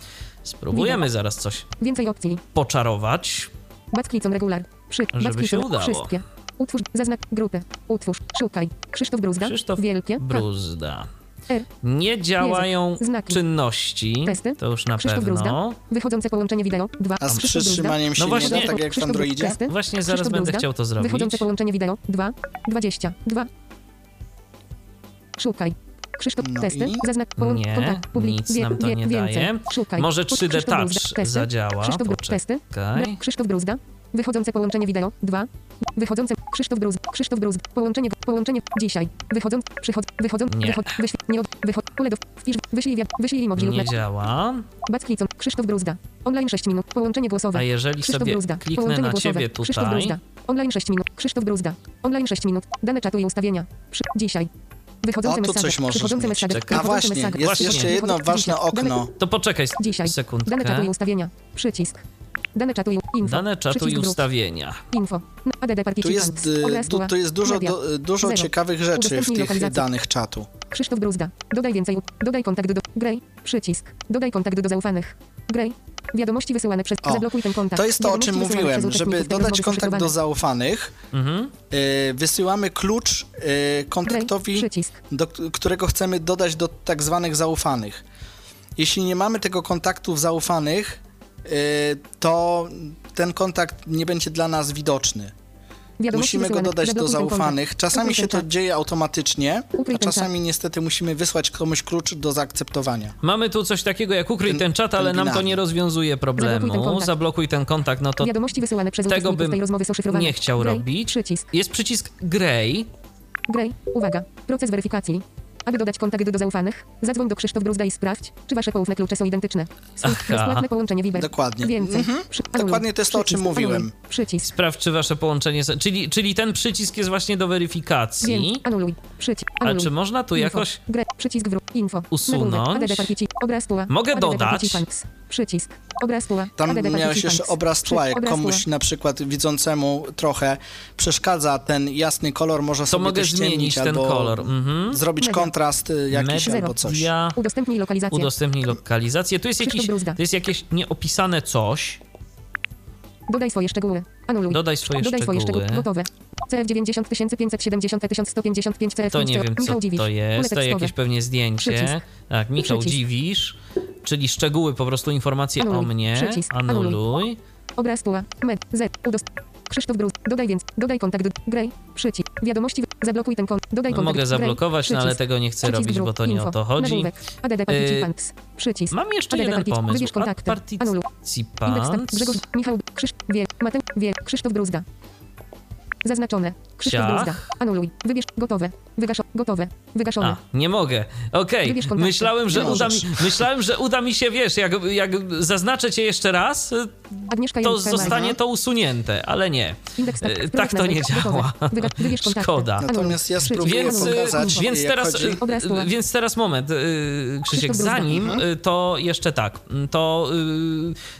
Spróbujemy Viber. zaraz coś Więcej opcji. poczarować. Backlicon regular. Przy. Żeby się udało. Wszystkie. Utwórz. Zaznak. Grupy. Utwórz. Szukaj. Krzysztof Bruzda. Krzysztof Wielkie. Bruzda. R. Nie działają Język, znaki. czynności. Testy. To już na Krzysztof pewno. Bruzda. Wychodzące połączenie wideo. 2. A z Krzysztof przytrzymaniem się No nie właśnie- da, tak jak w Androidzie? Testy. Właśnie zaraz Krzysztof będę Bruzda. chciał to zrobić. Wychodzące połączenie wideo. 2. 20. 2. Szukaj. Krzysztof No testy. i? Zaznacz. Połącz. Nie, kontakt. Publik. nic nam to nie więcej. daje. Szukaj. Może Krzysztof 3D Bruzda. Touch Testy. zadziała. Krzysztof Bruzda. Testy. Krzysztof Bruzda. Wychodzące połączenie wideo. 2. Wychodzące. Krzysztof Bruzda. Krzysztof Bruzda. Połączenie. Połączenie. Dzisiaj. Wychodząc. Przychod. Wychodząc. Nie. Wychod. Wyświetlenie. Nie od. Wychod. Pole do. Wpisz. Wyślij. wiad- Wyślij emoji Nie działa. Backlicon. Krzysztof Bruzda. Online 6 minut. Połączenie głosowe. A jeżeli Krzysztof sobie Bruzda. kliknę Połączenie na głosowe. ciebie Krzysztof tutaj, Bruzda. Online 6 minut. Krzysztof Bruzda. Online 6 minut. Dane czatu i ustawienia. Przy... Dzisiaj. Wychodzące O, tu coś możesz mieć. Czekaj. A właśnie, jest Właśnie. jeszcze jedno ważne okno. to poczekaj sekundkę. Dane czatu i ustawienia. Przycisk. Dane czatu i info. Dane czatu i ustawienia. Info. ADD Tu jest, y, tuła. tu jest dużo, do, dużo Zero. ciekawych rzeczy w tych danych czatu. Krzysztof Bruzda. Dodaj więcej. Dodaj kontakt do... Grey. Przycisk. Dodaj kontakt do zaufanych. Grey. Wiadomości wysyłane przez... O, Zablokuj ten kontakt. To jest to, o czym mówiłem, żeby dodać kontakt do zaufanych, Mhm. y, wysyłamy klucz y, kontaktowi, Przycisk. do którego chcemy dodać do tak zwanych zaufanych. Jeśli nie mamy tego kontaktu w zaufanych, y, to ten kontakt nie będzie dla nas widoczny. Wiadomości Musimy go dodać do Zablokuj zaufanych. Czasami Ukryj się to czat. dzieje automatycznie, Ukryj a ten czasami niestety musimy wysłać komuś klucz do zaakceptowania. Mamy tu coś takiego jak ukryj ten, Ten- czat, ten ale nam to nie rozwiązuje Zablokuj ten problemu. kontakt. Zablokuj ten kontakt, no to Wiadomości wysyłane przez Tego bym tej rozmowy są szyfrowane. nie chciał Grey. robić. Przycisk. jest przycisk Grey. Grey. Uwaga. Proces weryfikacji. Aby dodać kontakt do zaufanych, zadzwoń do Krzysztof Bruzda i sprawdź, czy wasze poufne klucze są identyczne. Aha. bezpłatne połączenie Viber. Dokładnie. Więcej. Mhm. Przy... Dokładnie to jest to, o czym mówiłem. Anuluj. Przycisk. Sprawdź, czy wasze połączenie... jest- Czyli, czyli ten przycisk jest właśnie do weryfikacji. Więc anuluj. Przycisk. A Anuluj. czy można tu Info. jakoś... Grę. Przycisk wróg. Info. Usunąć? Obraz. Mogę dodać? Przycisk. Obraz tła. Tam ADD miałeś jeszcze obraz tła, jak obraz komuś tła. na przykład widzącemu trochę przeszkadza ten jasny kolor, może To sobie mogę zmienić ten albo kolor. Mhm. zrobić Media. kontrast y, jakiś Media. albo coś. Udostępnij lokalizację. udostępnij lokalizację. Tu jest, jakiś, to jest jakieś nieopisane coś. Dodaj swoje szczegóły. Anuluj. Dodaj swoje Dodaj swoje szczegóły. szczegóły. Gotowe. CF 90 570 1155 CF To nie wiem, co to jest. To jakieś pewnie zdjęcie. Przycisk. Tak, Michał Przycisk. Dziwisz, czyli szczegóły, po prostu informacje o Anuluj. mnie. Przycisk. Anuluj. Obraz tła. Med. Z. Udost. Krzysztof Bruz. Dodaj więc. Dodaj kontakt. Grey. Przycisk. Wiadomości. Zablokuj ten kont. Dodaj No, kontakt. mogę Grey. zablokować, no ale tego nie chcę Przycisk robić, bo to nie Info. o to chodzi. ADD Participants. Przycisk. Mam jeszcze ADD jeden pomysł. Wybierz kontakty. Indeks tak. Participants. Grzegorz. Michał. Krzysztof. Wie. Mateusz. Wie. Krzysztof Bruzda. Zaznaczone. Krzysztof Ciach. Anuluj. Wybierz. Gotowe. Wygaszone. Gotowe. Wygaszone. A, nie mogę. Okej, Wybierz kontakty. myślałem, że uda mi, myślałem, że uda mi się, wiesz, jak, jak zaznaczę cię jeszcze raz, Agnieszka to Janicka, zostanie to usunięte, ale nie. Indeks tak. E, tak to nie działa. Wybierz. Szkoda. Natomiast ja spróbuję Więc, pokazać, więc, teraz, chodzi. tła. więc teraz moment, y, Krzysiek, zanim Mhm. y, to jeszcze tak, to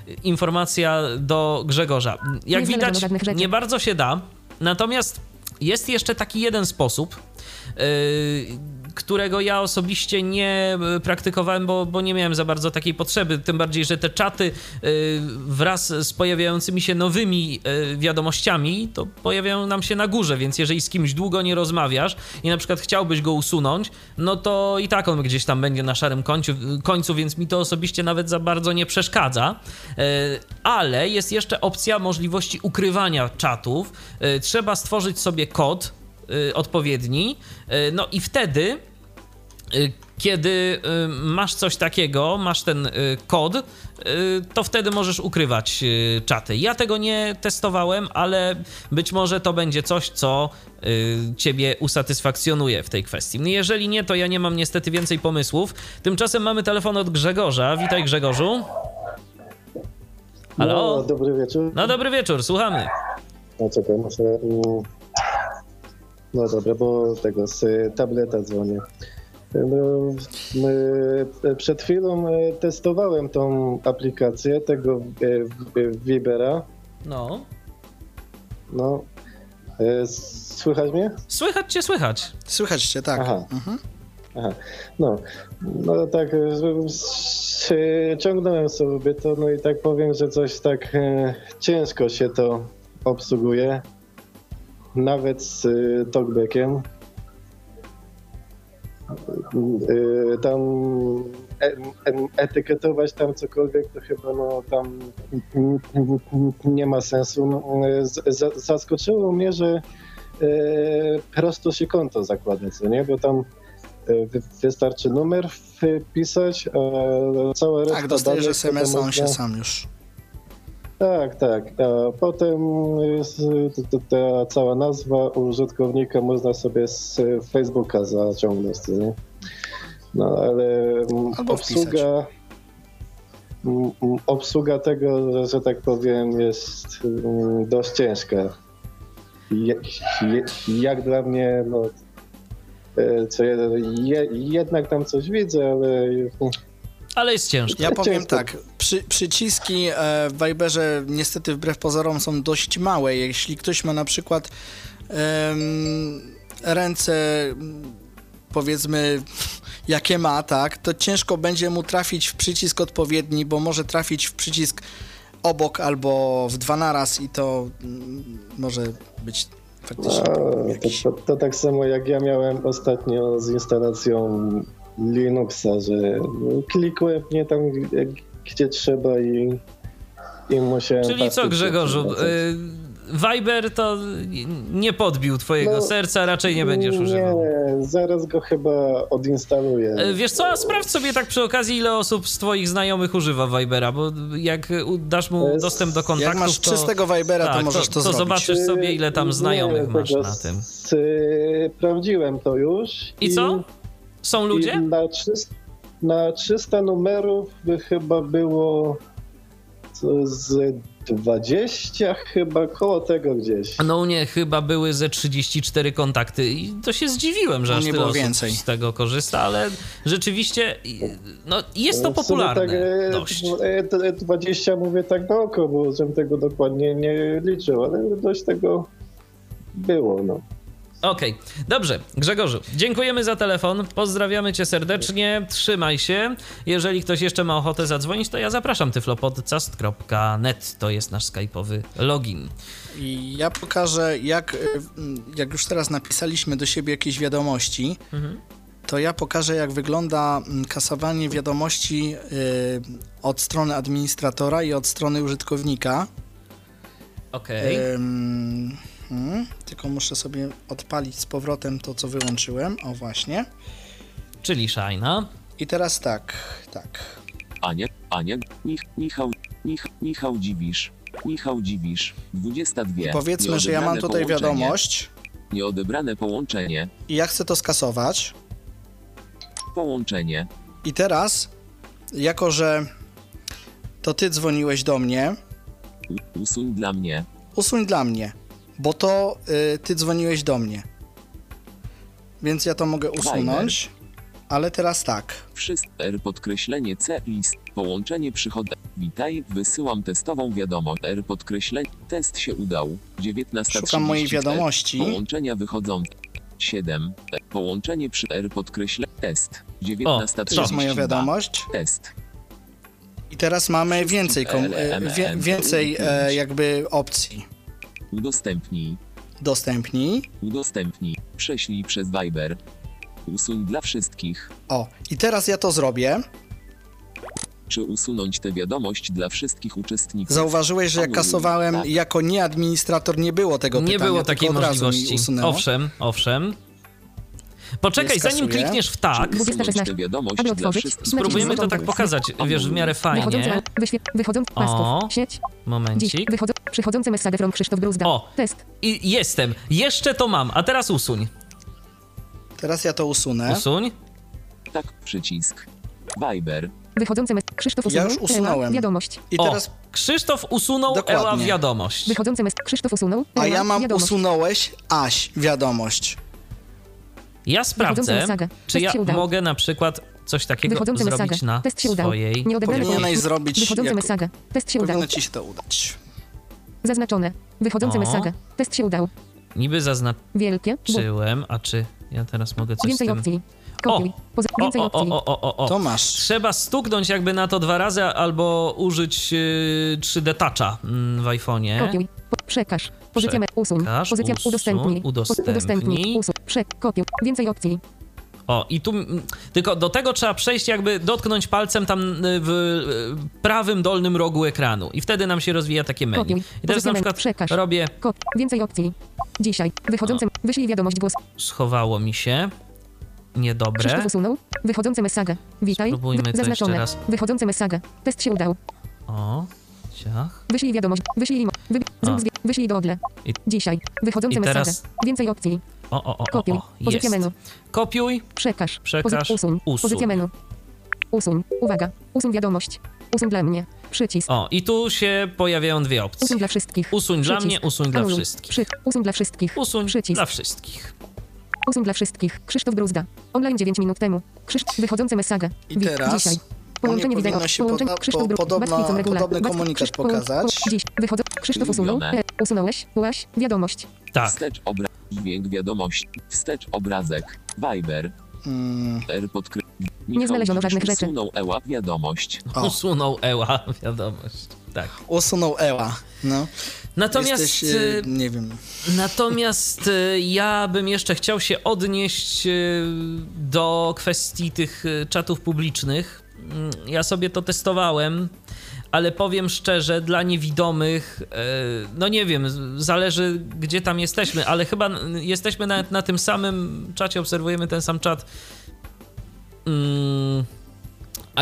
y, informacja do Grzegorza. Jak Nie widać, nie bardzo się da, natomiast jest jeszcze taki jeden sposób, y, którego ja osobiście nie y, praktykowałem, bo, bo nie miałem za bardzo takiej potrzeby. Tym bardziej, że te czaty y, wraz z pojawiającymi się nowymi y, wiadomościami, to pojawiają nam się na górze, więc jeżeli z kimś długo nie rozmawiasz i na przykład chciałbyś go usunąć, no to i tak on gdzieś tam będzie na szarym końcu, końcu więc mi to osobiście nawet za bardzo nie przeszkadza. Ale jest jeszcze opcja możliwości ukrywania czatów. Trzeba stworzyć sobie kod odpowiedni, y, no i wtedy y, kiedy y, masz coś takiego, masz ten y, kod, y, to wtedy możesz ukrywać y, czaty. Ja tego nie testowałem, ale być może to będzie coś, co y, ciebie usatysfakcjonuje w tej kwestii. Jeżeli nie, to ja nie mam niestety więcej pomysłów. Tymczasem mamy telefon od Grzegorza. Witaj Grzegorzu. Halo? No, dobry wieczór. No dobry wieczór, słuchamy. No czekaj, muszę... No dobra, bo tego z tableta dzwonię. No, przed chwilą y, testowałem tą aplikację tego y, y, Vibera. No. No, słychać mnie? Słychać cię, słychać. Słychać cię, tak. Aha. Mhm. Aha, no, no tak, ciągnąłem sobie to, no i tak powiem, że coś tak ciężko się to obsługuje, nawet z y, talkbackiem. Y, tam e, etykietować tam cokolwiek, to chyba no tam nie ma sensu. No, y, zaskoczyło mnie, że prosto się konto zakłada, co nie? Bo tam wy- wystarczy numer wpisać, a cała reszta Tak, dostajesz SMS, a on się sam już. Tak, tak. A potem jest, t- t- ta cała nazwa użytkownika można sobie z Facebooka zaciągnąć, nie? No ale mm, Albo obsługa, mm, mm, obsługa tego, że, tak powiem, jest dość ciężka. Je, je, jak dla mnie, no, e, co jeden, je, jednak tam coś widzę, ale Ale jest ciężko. Ja powiem Ciężko. tak, przy, przyciski e, w Viberze niestety wbrew pozorom są dość małe. Jeśli ktoś ma na przykład em, ręce powiedzmy jakie ma, tak, to ciężko będzie mu trafić w przycisk odpowiedni, bo może trafić w przycisk obok albo w dwa naraz i to mm, może być faktycznie A, problem to, jakiś. to, to tak samo jak ja miałem ostatnio z instalacją Linuxa, że klikłem nie tam, gdzie trzeba i, i musiałem... Czyli co, Grzegorzu? y, Viber to nie podbił twojego No, serca, raczej nie będziesz nie, używał. zaraz go chyba odinstaluję. Y, Wiesz co, a sprawdź sobie tak przy okazji, ile osób z twoich znajomych używa Vibera, bo jak dasz mu Jest- dostęp do kontaktów, Jak masz to, czystego Vibera, tak, to możesz to, to zrobić. zobaczysz sobie, ile tam Nie, znajomych masz tego na tym. Sprawdziłem to już. I co? Są I ludzie? na, 300, na 300 numerów by chyba było z 20 chyba, koło tego gdzieś. No u mnie chyba były ze 34 kontakty i to się zdziwiłem, że U aż mnie tyle było osób więcej. z tego korzysta, ale rzeczywiście no, jest to popularne Tak, e, dość. e, e, 20 mówię tak na oko, bo żem tego dokładnie nie liczył, ale dość tego było, no. Okej, dobrze. Grzegorzu, dziękujemy za telefon. Pozdrawiamy cię serdecznie. Trzymaj się. Jeżeli ktoś jeszcze ma ochotę zadzwonić, to ja zapraszam tyflopodcast.net. To jest nasz skype'owy login. I ja pokażę, jak, y, jak już teraz napisaliśmy do siebie jakieś wiadomości, Mhm. to ja pokażę, jak wygląda mm, kasowanie wiadomości y, od strony administratora i od strony użytkownika. Okej. Ym, hmm, tylko muszę sobie odpalić z powrotem to, co wyłączyłem. O, właśnie. Czyli Shina. I teraz tak, tak. Ania, Ania, Mich, Michał, Mich, Michał Dziwisz, Michał Dziwisz, 22. I powiedzmy, że ja mam tutaj połączenie. wiadomość Nieodebrane połączenie, i ja chcę to skasować. połączenie, I teraz, jako że to ty dzwoniłeś do mnie, U, usuń dla mnie, usuń dla mnie, bo to y, ty dzwoniłeś do mnie. Więc ja to mogę usunąć. Ale teraz tak. wszystko, R podkreślenie C, list, połączenie przychod, witaj, wysyłam testową wiadomość, R podkreślenie, test się udał, 19.34, Szukam mojej wiadomości. połączenia wychodzą, 7, połączenie przy R podkreślenie, test, 19.32, To jest moja wiadomość. test, I teraz mamy więcej, kom, więcej e, jakby opcji. Udostępnij, Dostępnij. udostępnij, prześlij przez Viber, usuń dla wszystkich, O, i teraz ja to zrobię. czy usunąć tę wiadomość dla wszystkich uczestników. Zauważyłeś, że jak Anuluj. kasowałem Tak. jako nieadministrator, nie było tego Nie pytania. było tylko takiej od razu mi możliwości. usunęło. Owszem, owszem. Poczekaj, zanim klikniesz w tak, Czy usunąć 216. tę wiadomość Aby dla otworzyć, wszystkich naciśnij spróbujmy to button tak pokazać, wiesz, w miarę fajnie. wychodząc, O. pasków, sieć, Momencik. wychodzą, przychodzące message from Krzysztof Bruzda. O. Test, I jestem. Jeszcze to mam, a teraz usuń. Teraz ja to usunę. Usuń. Tak, przycisk. Viber. wychodzące mes- Krzysztof Ja usunął, już usunąłem. Wiadomość. I O, teraz, Krzysztof usunął Dokładnie. Ela wiadomość. Wychodzące mes- Krzysztof usunął, a Eła, ja mam wiadomość. usunąłeś Aś wiadomość. Ja sprawdzę, czy ja mogę na przykład coś takiego Wychodzące zrobić na Test się udał. swojej... Nieodebrane Powinieneś zrobić Wychodzące jako-. Test się udał. Powinno ci się to udać. Zaznaczone. Wychodzące O. message. Test się udał. Niby zaznaczyłem, a czy ja teraz mogę coś Więcej z tym... opcji. Kopiuj. Poza- O, więcej o, opcji. o, o, o, o. To masz. Trzeba stuknąć jakby na to dwa razy albo użyć yy, 3D Toucha mm, w iPhone'ie. Kopiuj. Przekaż. Pozycja me- usuń. Przekaż, Pozycja usuń, udostępnij. udostępnij. Udostępnij. Usuń. Prze- kopiuj. Więcej opcji. O, i tu tylko do tego trzeba przejść, jakby dotknąć palcem tam y, w y, prawym dolnym rogu ekranu. I wtedy nam się rozwija takie menu. Kopiuj. I teraz na przykład Przekaż. robię, Kop. Więcej opcji. Dzisiaj. Wychodzące. Wyślij wiadomość głos. schowało mi się. Niedobre. Krzysztof usunął. Wychodzące message. Witaj. Spróbujmy Wy- Zaznaczone. jeszcze raz. Wychodzące message. Test się udał. O, ciach. Wyślij wiadomość. Wyślij. Wy... Zrób zwie... Wyślij do Odle. I- Dzisiaj. Wychodzące i message. teraz- Więcej opcji. O, o, o, Kopiuj. o, o. Pozycja jest. menu. Kopiuj. Przekaż. Przekaż. Pozy- usuń. Usuń. Pozycja menu. Usuń. Uwaga. Usuń wiadomość. Usuń dla mnie. Przycisk. O, i tu się pojawiają dwie opcje. Usuń dla wszystkich. Usuń dla Przycisk. mnie, usuń dla Anuluj. wszystkich. Przy... Usuń dla wszystkich. Usuń Przycisk. dla wszystkich. Usuń dla wszystkich. Krzysztof Bruzda. Online 9 minut temu. Krzysztof. Wychodzące message. I Wi- teraz Dzisiaj. Połączenie wideo. Połączenie Krzysztof Bru- podobna- podobny komunikat pokazać. Dziś. Wychodzą. Krzysztof usunął. E, usunąłeś. Ułaś. Wiadomość. Tak. Wstecz obraz. Dźwięk wiadomość. Wstecz obrazek. Viber. Mm, R podkry... Nie znaleziono żadnych rzeczy. Usunął Eła wiadomość. O. Usunął Eła, wiadomość. Tak. usunął Eła. No. Natomiast, Jesteś, e, nie wiem. natomiast y, ja bym jeszcze chciał się odnieść y, do kwestii tych czatów publicznych. Mm, Ja sobie to testowałem, ale powiem szczerze, dla niewidomych, y, no nie wiem, zależy gdzie tam jesteśmy, ale chyba jesteśmy nawet na tym samym czacie, obserwujemy ten sam czat. Mm,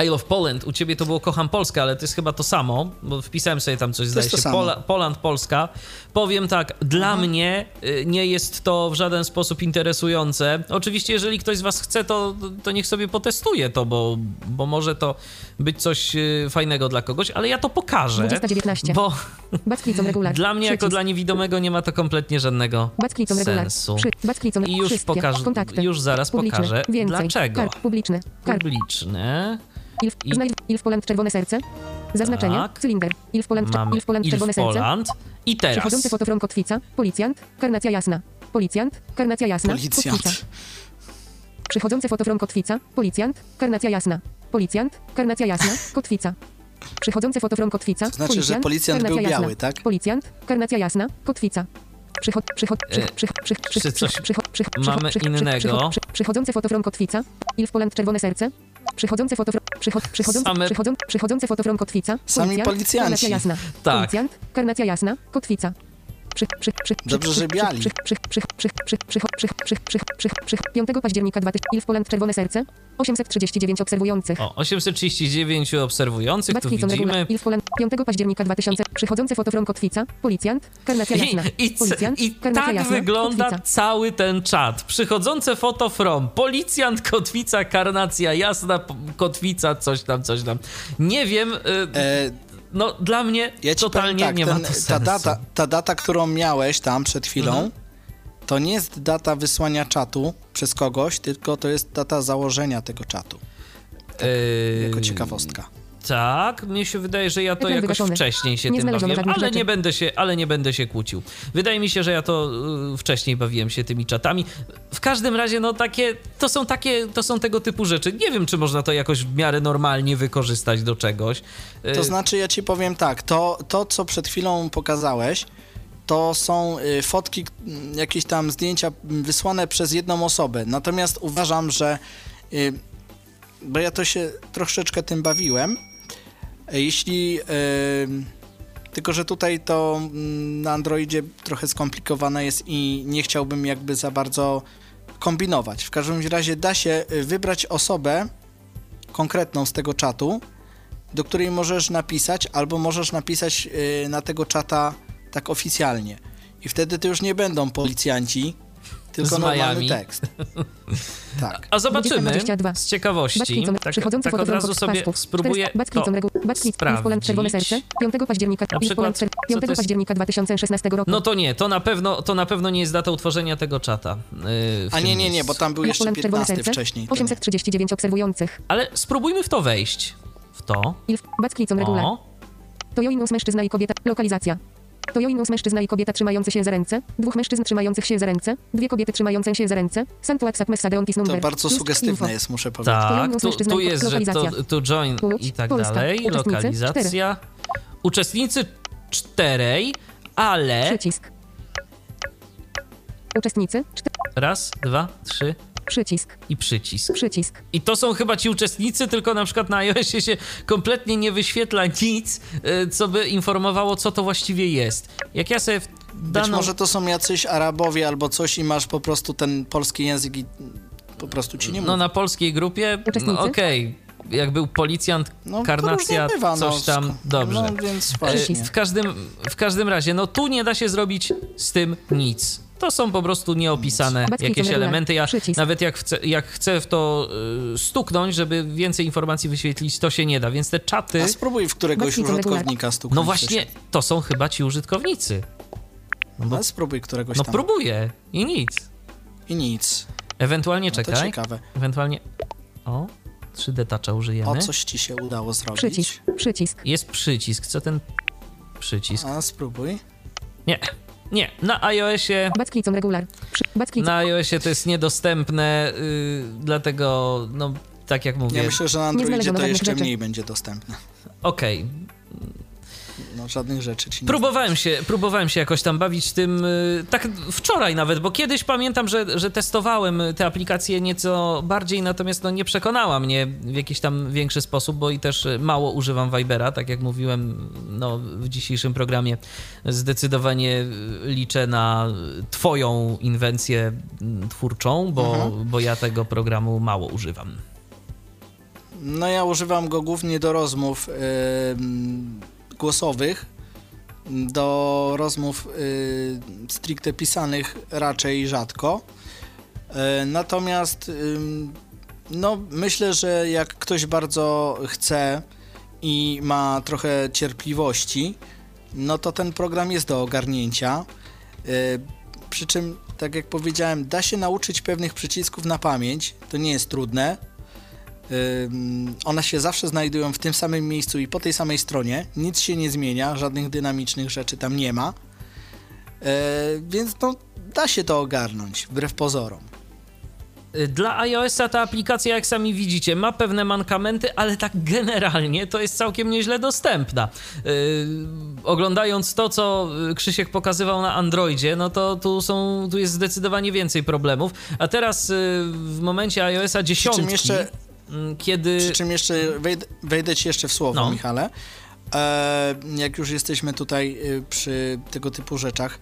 I love Poland. U ciebie to było Kocham Polskę, ale to jest chyba to samo, bo wpisałem sobie tam coś, zdaje jest to się. Pola, Poland Polska. Powiem tak, dla mnie y, nie jest to w żaden sposób interesujące. Oczywiście, jeżeli ktoś z was chce, to, to niech sobie potestuje to, bo, bo może to być coś y, fajnego dla kogoś, ale ja to pokażę. 2019. Bo. Dla mnie jako dla niewidomego nie ma to kompletnie żadnego sensu. I już wszystkie. pokaż- Kontakty. już zaraz pokażę, Więcej. dlaczego. Karp publiczny. Karp. Publiczne. Ilf, I- znajdź Ilf Poland czerwone serce. Zaznaczenie. Tak. Cylinder. Ilf Poland, Mamy Ilf Poland czerwone Ilf serce. Poland. I teraz. Przechodzący fotofrom kotwica. Policjant. Karnacja jasna. Policjant. Karnacja jasna. Kotwica. Policjant. Przychodzący fotofrom kotwica. Policjant. Karnacja jasna. Policjant. Karnacja jasna. Kotwica. Przychodzący fotofrom kotwica. To znaczy, że policjant był jasna. biały, tak? Policjant. Karnacja jasna. Kotwica. Przychod, przychod, przychod, E, przychod, przychod, przychod, przychod, przychod, mamy przychod, przychod, innego? przychod, przy- Przychodzący fotofrom kotwica. Ilf Poland czerwone serce. Przychodzący fotofrom, przychod, przychodzący, Same- przychodzą, przychodzący fotofrom kotwica. Sami Policjant, policjanci. Karnacja jasna. Tak. Policjant. Karnacja jasna. Kotwica. Dobrze, że biali. 5 października 2000 Il w Poland Czerwone Serce. 839 obserwujących. O, 839 obserwujących, Bat tu widzimy. Il w Poland 5 października 2000. Przychodzące fotofrom Kotwica, policjant, karnacja jasna. I, i, policjant, i tak jasna, wygląda Kotwica. cały ten czat. Przychodzące fotofrom, policjant, Kotwica, karnacja jasna, Kotwica, coś tam, coś tam. Nie wiem... Y e no dla mnie ja totalnie tak, nie ten, ma to sensu. ta, data, ta data, którą miałeś tam przed chwilą, Mhm. to nie jest data wysłania czatu przez kogoś, tylko to jest data założenia tego czatu. Yy, Jako ciekawostka. Tak, mnie się wydaje, że ja to Ekran jakoś wygaszony. wcześniej się Nie tym bawiłem, ale rzeczy. nie, będę się, ale nie będę się kłócił. Wydaje mi się, że ja to y, wcześniej bawiłem się tymi czatami. W każdym razie, no takie, to są takie, to są tego typu rzeczy. Nie wiem, czy można to jakoś w miarę normalnie wykorzystać do czegoś. Y, To znaczy, ja ci powiem tak, to, to co przed chwilą pokazałeś, to są y, fotki, jakieś tam zdjęcia wysłane przez jedną osobę. Natomiast uważam, że, y, bo ja to się troszeczkę tym bawiłem, jeśli, y, tylko że tutaj to mm, na Androidzie trochę skomplikowane jest i nie chciałbym jakby za bardzo kombinować. W każdym razie da się y, wybrać osobę konkretną z tego czatu, do której możesz napisać, albo możesz napisać y, na tego czata tak oficjalnie. I wtedy to już nie będą policjanci, tylko Z normalny Miami. tekst. Tak. A zobaczymy 22. z ciekawości. Tak, przychodzący tak od razu sobie spróbuję 400 Backlicom to sprawdzić. 5 października, Na przykład, czer- co 5 to jest? października 2016 roku. No to nie, to na pewno, to na pewno nie jest data utworzenia tego czata. yy, A nie, nie, nie, bo tam był jeszcze Poland czerwone 15 serce. wcześniej. to nie. 839 obserwujących. Ale spróbujmy w to wejść. W to. Ilf, regular. O, To Joinus mężczyzna i kobieta. Lokalizacja. To Joinus mężczyzna i kobieta trzymający się za ręce. Dwóch mężczyzn trzymających się za ręce. Dwie kobiety trzymające się za ręce. Santuak Sakmesadeontis To number. bardzo Plus sugestywne jest, muszę powiedzieć. tak, tu, tu jest, że to, tu join i tak Polska. dalej. Uczestnicy Lokalizacja. Uczestnicy czterej, ale Przycisk. Uczestnicy. Cztery. raz, dwa, trzy Przycisk. i przycisk. Przycisk. I to są chyba ci uczestnicy, tylko na przykład na iOSie się kompletnie nie wyświetla nic, y, co by informowało, co to właściwie jest. Jak ja sobie w Być daną... może to są jacyś Arabowie albo coś i masz po prostu ten polski język i po prostu ci nie mówi. No na polskiej grupie, no, okej, jak był policjant, No, karnacja, bywa, coś no, tam, dobrze. No E. W każdym, w każdym razie, no tu nie da się zrobić z tym nic. To są po prostu nieopisane Backlicom jakieś elementy. Ja Przycisk. nawet jak chcę, jak chcę w to y, stuknąć, żeby więcej informacji wyświetlić, to się nie da. Więc te czaty, A spróbuj w któregoś użytkownika stuknąć. no właśnie, to są chyba ci użytkownicy. No, bo, No spróbuj któregoś no tam. próbuję i nic. I nic. Ewentualnie No to czekaj. ciekawe. Ewentualnie. O, 3D toucha użyjemy. O coś ci się udało zrobić. Przycisk. Przycisk. Jest przycisk. Co ten przycisk? A spróbuj. Nie. Nie. Na iOSie. Backlicom regular. Na iOSie to jest niedostępne, yy, dlatego, no, tak jak mówię. Ja myślę, że na Androidzie to jeszcze rzeczy. mniej będzie dostępne. Okej. No żadnych rzeczy ci nie Próbowałem się, próbowałem się jakoś tam bawić tym, y, tak wczoraj nawet, bo kiedyś pamiętam, że, że testowałem te aplikacje nieco bardziej, natomiast no nie przekonała mnie w jakiś tam większy sposób, bo i też mało używam Vibera, tak jak mówiłem no, w dzisiejszym programie. Zdecydowanie liczę na twoją inwencję twórczą, bo, bo ja tego programu mało używam. No ja używam go głównie do rozmów ym, głosowych, do rozmów y, stricte pisanych raczej rzadko. Y, natomiast ym, no myślę, że jak ktoś bardzo chce i ma trochę cierpliwości, no to ten program jest do ogarnięcia. Y, Przy czym, tak jak powiedziałem, da się nauczyć pewnych przycisków na pamięć. To nie jest trudne. One się zawsze znajdują w tym samym miejscu i po tej samej stronie. Nic się nie zmienia, żadnych dynamicznych rzeczy tam nie ma. E, Więc no, da się to ogarnąć, wbrew pozorom. Y, Dla iOS-a ta aplikacja, jak sami widzicie, ma pewne mankamenty, ale tak generalnie to jest całkiem nieźle dostępna. Yy, oglądając to, co y, Krzysiek pokazywał na Androidzie, no to tu, są, tu jest zdecydowanie więcej problemów. A teraz y, w momencie iOS-a 10, jeszcze- kiedy... Przy czym jeszcze wejdę, wejdę ci jeszcze w słowo, No. Michale. E, jak już jesteśmy tutaj y, przy tego typu rzeczach,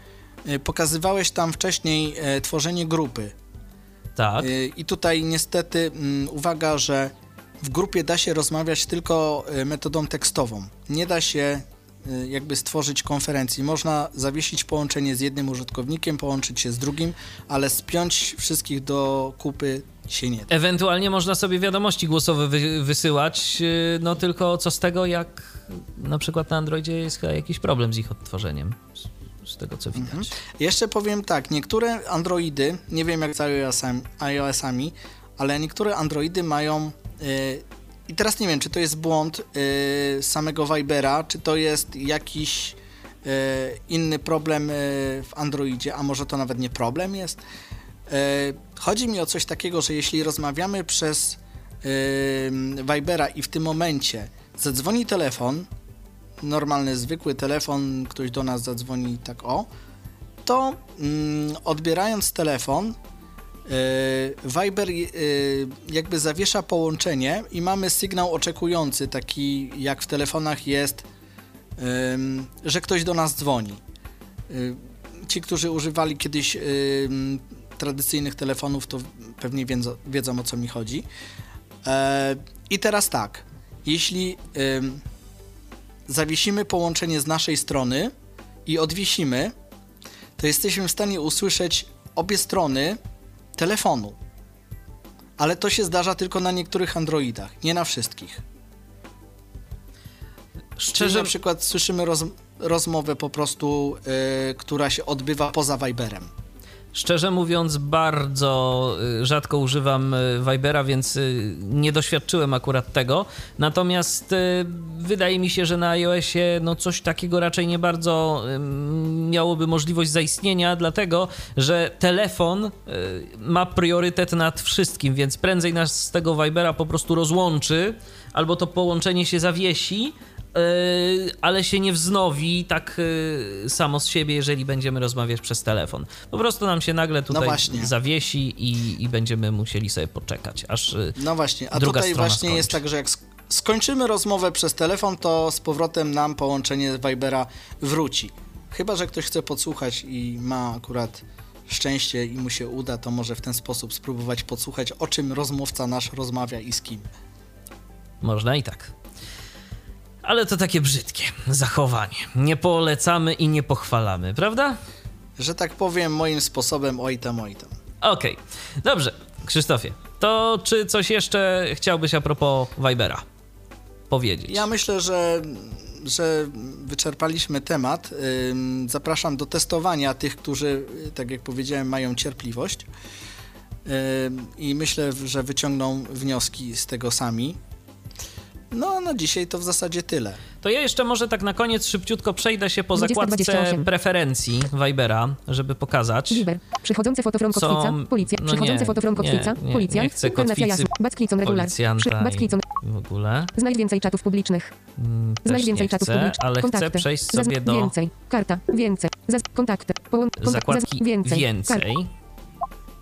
y, pokazywałeś tam wcześniej e, tworzenie grupy. Tak. I tutaj niestety mm, uwaga, że w grupie da się rozmawiać tylko metodą tekstową. Nie da się jakby stworzyć konferencji. Można zawiesić połączenie z jednym użytkownikiem, połączyć się z drugim, ale spiąć wszystkich do kupy się nie da. Ewentualnie można sobie wiadomości głosowe wy, wysyłać, yy, no tylko co z tego, jak na przykład na Androidzie jest jakiś problem z ich odtworzeniem, z, tego co widać. Mhm. Jeszcze powiem tak, niektóre Androidy, nie wiem jak z iOS-ami, iOS-ami ale niektóre Androidy mają y, i teraz nie wiem, czy to jest błąd y, samego Vibera, czy to jest jakiś y, inny problem y, w Androidzie, a może to nawet nie problem jest. Chodzi mi o coś takiego, że jeśli rozmawiamy przez Vibera i w tym momencie zadzwoni telefon, normalny, zwykły telefon, ktoś do nas zadzwoni tak o, to mm, odbierając telefon, Viber yy, jakby zawiesza połączenie i mamy sygnał oczekujący, taki jak w telefonach jest, że ktoś do nas dzwoni. Yy, ci, którzy używali kiedyś tradycyjnych telefonów, to pewnie wiedzą, wiedzą o co mi chodzi. E, I teraz tak, jeśli zawiesimy połączenie z naszej strony i odwiesimy, to jesteśmy w stanie usłyszeć obie strony telefonu. Ale to się zdarza tylko na niektórych Androidach, nie na wszystkich. Czyli Szczerze, na przykład słyszymy roz, rozmowę po prostu, y, która się odbywa poza Viberem. Szczerze mówiąc, bardzo y, rzadko używam y, Vibera, więc y, nie doświadczyłem akurat tego. Natomiast wydaje mi się, że na iOSie no coś takiego raczej nie bardzo miałoby możliwość zaistnienia, dlatego że telefon ma priorytet nad wszystkim, więc prędzej nas z tego Vibera po prostu rozłączy, albo to połączenie się zawiesi. Yy, ale się nie wznowi tak yy, samo z siebie, jeżeli będziemy rozmawiać przez telefon. Po prostu nam się nagle tutaj właśnie. zawiesi i, i będziemy musieli sobie poczekać, aż yy, No właśnie, a druga tutaj właśnie skończy. jest tak, że jak sk- skończymy rozmowę przez telefon, to z powrotem nam połączenie Vibera wróci. Chyba, że ktoś chce podsłuchać i ma akurat szczęście i mu się uda, to może w ten sposób spróbować podsłuchać, o czym rozmówca nasz rozmawia i z kim. można i tak. Ale to takie brzydkie zachowanie. Nie polecamy i nie pochwalamy, prawda? Że tak powiem, moim sposobem oj tam, oj tam. Okej, dobrze. Krzysztofie, to czy coś jeszcze chciałbyś a propos Vibera powiedzieć? Ja myślę, że, że wyczerpaliśmy temat. Zapraszam do testowania tych, którzy, y, tak jak powiedziałem, mają cierpliwość. I myślę, że wyciągną wnioski z tego sami. No, na dzisiaj to w zasadzie tyle. To ja jeszcze może tak na koniec szybciutko przejdę się po zakładce 2028. preferencji Vibera, żeby pokazać. Viber. Przychodzące foto from Są- kotwica. Policja. no Przychodzące nie, foto from nie, kotwica. nie, Policja. nie chcę kotwicy. Backlicon regular. Backlicon. w ogóle. Znajdź więcej czatów publicznych. Mm, Znajdź więcej czatów chcę, publicznych. ale Kontakty. chcę przejść sobie do Więcej. Karta. Więcej. Zaz- kontakty. Połą- kontak- zakładki zaz- Więcej. więcej.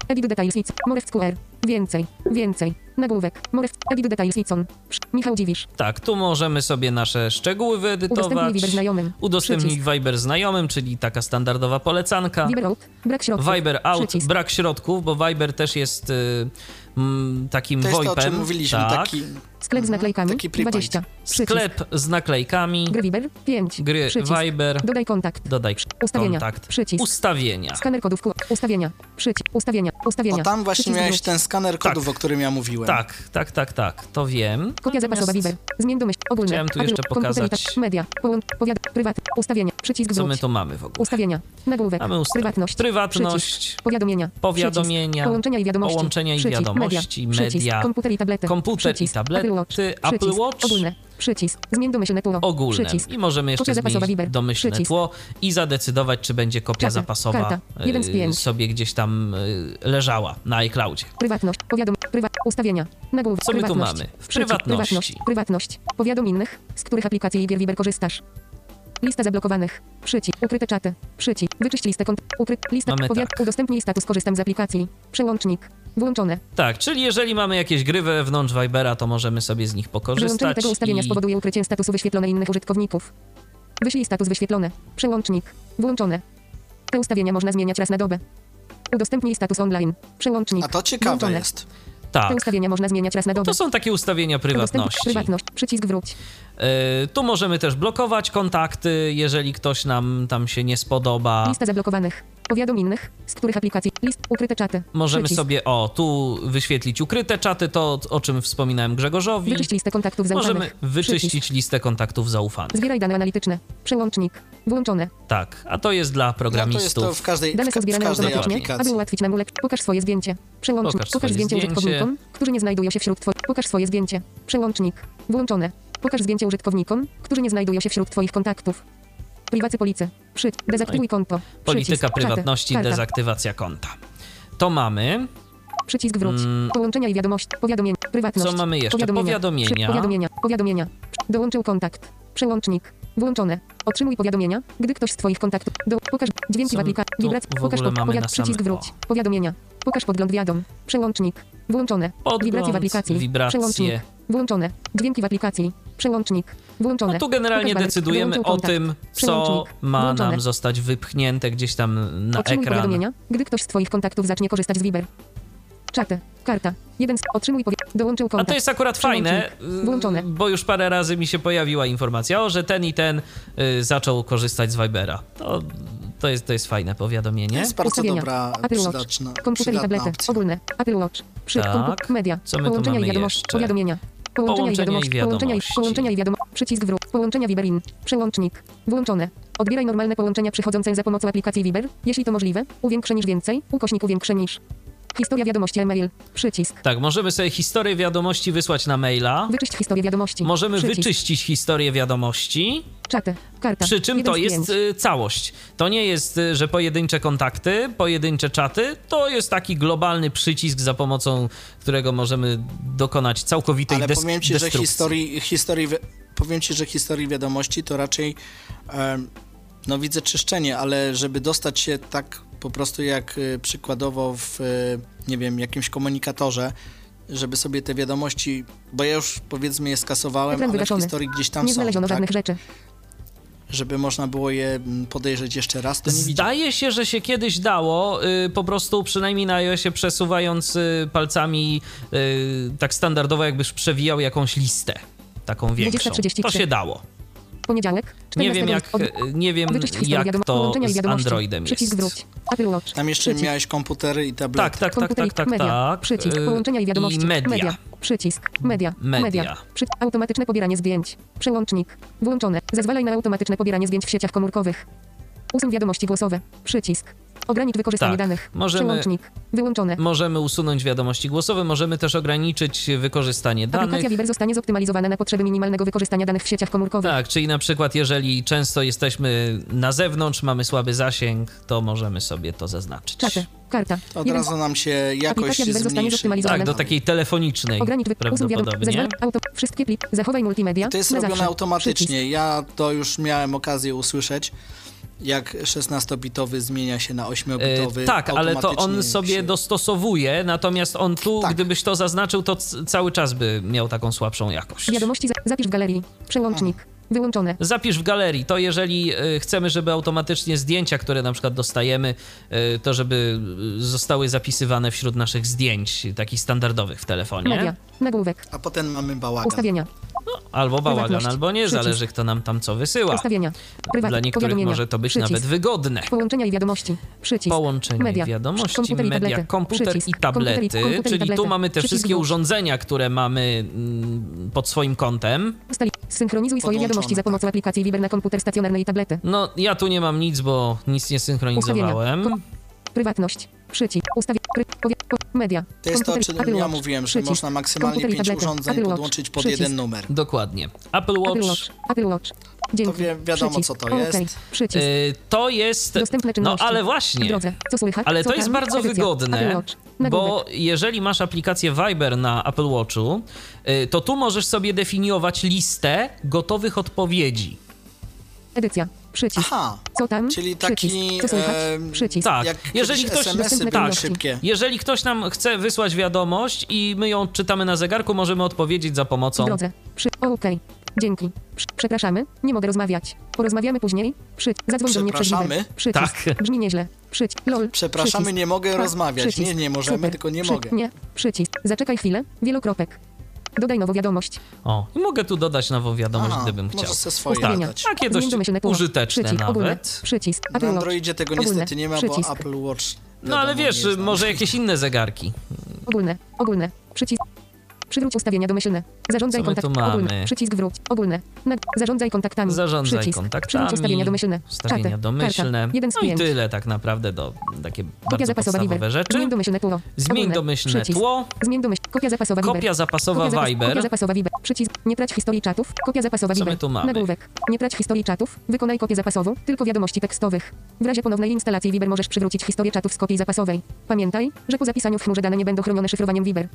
Edit details lic. Moref Square. Więcej. Więcej. Nagłówek. Moref. Edit details licon. Psz. Michał Dziwisz. Tak, tu możemy sobie nasze szczegóły Udostępnij wyedytować. Viber znajomym. Udostępnić Przycisk. Viber znajomym, czyli taka standardowa polecanka. Viber out. Brak środków. Viber out, Przycisk. brak środków, bo Viber też jest y, mm, takim To jest to, o VoIPem. czym mówiliśmy, tak. taki Sklep z naklejkami. taki prepaid. 20. Przycisk. Sklep z naklejkami, Gry Viber. 5. gry Przycisk. Viber, Dodaj kontakt. dodaj Ustawienia. kontakt, Przycisk. ustawienia. Skaner kodów. Ustawienia. Przycisk. Ustawienia. Ustawienia. O tam właśnie Przycisk miałeś ten skaner kodów, o którym ja mówiłem. Tak, tak, tak, tak, to wiem. Kopia zapasowa Viber. Zmień domyśl. Ogólne. Chciałem tu jeszcze pokazać- tak. Media. Połącz. Powiad. Prywat. Ustawienia. Przycisk Co my tu mamy w ogóle? Ustawienia. Nagłówek. Mamy ust- Prywatność. prywatność, Przycisk. Powiadomienia. powiadomienia, Przycisk. Połączenia i wiadomości. połączenia i wiadomości, media. Komputer i tablety. komputer i tablety, Watch. Apple Przycisk. Watch. Ogólne. Przycisk. Zmień domyślne tło. ogólne. Przycisk. I możemy jeszcze Kopia zapasowa zmienić domyślne Przycisk. tło i zadecydować, czy będzie kopia Czapy. zapasowa Karta. Jeden z y, pięć. sobie gdzieś tam y, leżała na iCloudzie. Prywatność. Powiadom. Prywat. Ustawienia. Nagłówek. Co my tu mamy? W prywatności. Prywatność. Prywatność. Powiadom innych, z których aplikacji Viber Viber korzystasz. Lista zablokowanych. Przycisk. Ukryte czaty. Przycisk. Wyczyść listę kont. Ukryt. Lista. Mamy Powiad. tak. Udostępnij status. Korzystam z aplikacji. Przełącznik. Włączone. Tak, czyli jeżeli mamy jakieś gry wewnątrz Vibera, to możemy sobie z nich Wyłączenie pokorzystać. tego ustawienia i... spowoduje ukrycie statusu wyświetlone innych użytkowników. Wyślij status wyświetlone. Przełącznik. Włączone. Te ustawienia można zmieniać raz na dobę. Udostępnij status online. Przełącznik. A to ciekawe Włączone. jest. Te Tak, ustawienia można zmieniać raz na dobę. to są takie ustawienia Udostępnij prywatności. Prywatność. Przycisk wróć. Y, Tu możemy też blokować kontakty, jeżeli ktoś nam tam się nie spodoba. Lista zablokowanych. Powiadom innych, z których aplikacji. List. Ukryte czaty. Możemy Przycisk. sobie, o, tu wyświetlić ukryte czaty, to o czym wspominałem Grzegorzowi. Wyczyść listę kontaktów zaufanych. Możemy wyczyścić Przycisk. listę kontaktów zaufanych. Zbieraj dane analityczne. Przełącznik. Włączone. Tak, a to jest dla No to programistów. jest to w każdej, Dane są zbierane każdej automatycznie, aby aplikacji. ułatwić nam ulep. Pokaż swoje zdjęcie. Przełącznik. Pokaż Pokaż, zdjęcie zdjęcie. użytkownikom, którzy nie znajdują się wśród twoich. Pokaż swoje zdjęcie. Przełącznik. Włączone. Pokaż zdjęcie użytkownikom, którzy nie znajdują się wśród twoich kontaktów. Priwacy policy. Przy. Dezaktywuj konto. Polityka Przycisk. prywatności. Karta. dezaktywacja konta. To mamy. Przycisk wróć. Mm. Połączenia i wiadomości. Powiadomienia. Prywatność. Co mamy jeszcze? Powiadomienia. Powiadomienia. Powiadomienia. Powiadomienia. Dołączył kontakt. Przełącznik. Włączone. Otrzymuj powiadomienia, gdy ktoś z twoich kontaktów. Do, pokaż dźwięki w aplikacji. tu Wibrac. w Pokaż pod, powiad, przycisk wróć. Powiadomienia. Pokaż podgląd wiadom. Przełącznik. Włączone. Podgląd, Wibracje w aplikacji. wibracje. Przełącznik. Włączone. Dźwięki w aplikacji. Przełącznik. Włączone. No tu generalnie Pokaż decydujemy o tym, co ma Włączone. nam zostać wypchnięte gdzieś tam na Otrzymuj ekran. powiadomienia, gdy ktoś z twoich kontaktów zacznie korzystać z Viber. Czaty. Karta. Jeden z... Otrzymuj powie... Dołączył A kontakt. to jest akurat fajne, Włączone. bo już parę razy mi się pojawiła informacja, o, że ten i ten y, zaczął korzystać z Vibera. To, to, jest, to jest fajne To powiadomienie. jest bardzo Ustawienia. dobra, Apple Watch. przydatna, Komputer i tablety. opcja. Ogólne. Apple Watch. Przy. Tak. Media. Co my tu Połączenia i wiadomości. jeszcze? Powiadomienia. Połączenia, Połączenia i wiadomości. Połączenia i, wiadomości. połączenia i wiadomości. Przycisk wróć. Połączenia Viberin. Przełącznik. Włączone. Odbieraj normalne połączenia przychodzące za pomocą aplikacji Viber. Jeśli to możliwe, uwiększe niż więcej. Ukośnik uwiększe niż. Historia wiadomości e-mail. Przycisk. Tak, możemy sobie historię wiadomości wysłać na maila. Wyczyść historię wiadomości. Możemy Przycisk. wyczyścić historię wiadomości. Czaty. Karta. Przy czym to jest pięć. y, całość. To nie jest, y, że pojedyncze kontakty, pojedyncze czaty. To jest taki globalny przycisk, za pomocą którego możemy dokonać całkowitej Ale des- powiem ci, że destrukcji. historii, historii, wi- powiem ci, że historii wiadomości to raczej, no widzę czyszczenie, ale żeby dostać się tak po prostu jak y, przykładowo w, y, nie wiem, jakimś komunikatorze, żeby sobie te wiadomości, bo ja już powiedzmy je skasowałem, Ekran ale w historii gdzieś tam Nie są, znaleziono tak? żadnych rzeczy. żeby można było je mm, podejrzeć jeszcze raz, to nie. Zdaje się, że się kiedyś dało, y, po prostu przynajmniej na iOSie przesuwając y, palcami y, tak standardowo, jakbyś przewijał jakąś listę. Taką większą. 20.33. To się dało. Poniedziałek. Nie 14 wiem jak, nie wiem jak to z. Androidem Przycisk jest. Tam jeszcze Przycisk. miałeś komputery i tablety. Tak, tak, tak, tak, tak, i media. tak. Przycisk. Y, Połączenia i wiadomości. I media. Przycisk. Media. Media. Przy... Automatyczne pobieranie zdjęć. Przełącznik. Włączone. Zezwalaj na automatyczne pobieranie zdjęć w sieciach komórkowych. Usuń wiadomości głosowe. Przycisk. Ogranicz wykorzystanie Tak. danych. Możemy- Przełącznik. Wyłączone. Możemy usunąć wiadomości głosowe, możemy też ograniczyć wykorzystanie danych. Aplikacja Viber zostanie zoptymalizowana na potrzeby minimalnego wykorzystania danych w sieciach komórkowych. Tak, czyli na przykład jeżeli często jesteśmy na zewnątrz, mamy słaby zasięg, to możemy sobie to zaznaczyć. Czaty. Karta. Od Jeden- razu nam się Aplikacja zostanie zmniejszy. Tak, do takiej telefonicznej Ogranicz prawdopodobnie. Zezwal... Auto... Wszystkie plik. Zachowaj multimedia. To jest na robione automatycznie. Przycisk. Ja to już miałem okazję usłyszeć, jak 16-bitowy zmienia się na 8-bitowy. E, tak, ale to on sobie się- dostosowuje, natomiast on tu, Tak. gdybyś to zaznaczył, to cały czas by miał taką słabszą jakość. Wiadomości za... zapisz w galerii. Przełącznik. Wyłączone. Zapisz w galerii. To jeżeli y, chcemy, żeby automatycznie zdjęcia, które na przykład dostajemy, y, to żeby y, zostały zapisywane wśród naszych zdjęć, takich standardowych w telefonie. Media. Nagłówek. A potem mamy bałagan. Ustawienia. Albo bałagan, albo nie, Przycisk. zależy kto nam tam co wysyła. Ustawienia. Prywat. Dla niektórych może to być Przycisk. nawet wygodne. Połączenia i wiadomości. Przycisk. Połączenie Media. wiadomości, Komputer i media, tablety. komputer Przycisk. i Komputer tablety, i- komputer i czyli tu tablety. mamy te Przycisk wszystkie urządzenia, które mamy mm, pod swoim kątem. Synchronizuj swoje Podłączone, wiadomości za pomocą aplikacji Viber na komputer stacjonarny i tablety. No, ja tu nie mam nic, bo nic nie synchronizowałem. Ustawienia. Prywatność. Przycisk. Ustawienia. Pry... Powie... Po... Media. To jest to, o Komputer- czym Apple ja Watch. mówiłem, że Przycisk. można maksymalnie Komputer i 5 tablety. urządzeń Apple Watch. podłączyć pod Przycisk. jeden numer. Dokładnie. Apple Apple Watch Watch. Apple Watch. Dzięki. wie- wiadomo, Przycisk. co to Okej. jest. Przycisk. y, to jest. Dostępne No czynności. ale W właśnie. drodze. Co słychać? Ale Co to jest tam? bardzo Edycja. wygodne, Bo jeżeli masz aplikację Viber na Apple Watchu, y, to tu możesz sobie definiować listę gotowych odpowiedzi. Edycja. Przycisk. Aha, Co tam? czyli taki, Przycisk. Em, Przycisk. Tak, jak jeżeli ktoś- SMS-y czynności. szybkie. Jeżeli ktoś nam chce wysłać wiadomość i my ją czytamy na zegarku, możemy odpowiedzieć za pomocą. drodze. Przy... Okej. Dzięki. Przepraszamy. Nie mogę rozmawiać. Porozmawiamy później. Przy... Zadzwoń do mnie przez Przepraszamy? Przycisk. Tak. Brzmi nieźle. Przycisk. LOL. Przepraszamy, Przycisk. nie mogę Tak. rozmawiać. Przycisk. Nie, nie możemy, Super. tylko nie Przy... mogę. Nie. Przycisk. Zaczekaj chwilę. Wielokropek. Dodaj nową wiadomość. O, i mogę tu dodać nową wiadomość, Aha, gdybym chciał. możesz se swoje Ustawienia. dodać. Takie dość domyślne tło. użyteczne Przycisk. Ogólne. nawet. Przycisk. Na Apple Watch. Androidzie tego Ogólne. niestety nie ma, Przycisk. bo Apple Watch. No ale wiadomo, wiesz, nie jest może jakieś inne zegarki. Ogólne. Ogólne. Przycisk. Przywróć ustawienia domyślne. Zarządzaj Co my kontakt. tu mamy? Ogólne. Przycisk wróć. Ogólne. Nag... Zarządzaj kontaktami. Zarządzaj Przycisk. kontaktami. Przywróć ustawienia domyślne. Ustawienia Czatę. domyślne. Karta. Jeden z No i tyle tak naprawdę do takie Kopia zapasowa Viber. rzeczy. Zmień domyślne tło. Zmień Ogólne. domyślne Przycisk. tło. Zmień domyśl. Kopia zapasowa Viber. Kopia zapasowa Kopia zapas- Viber. Kopia zapasowa Viber. Przycisk. Nie trać historii czatów. Kopia zapasowa Co Viber. my tu mamy? Nagłówek. Nie trać historii czatów. Wykonaj kopię zapasową. Tylko wiadomości tekstowych. W razie ponownej instalacji Viber możesz przywrócić historię czatów z kopii zapasowej. Pamiętaj, że po zapisaniu w chmurze dane nie będą chronione szyfrowaniem Viber.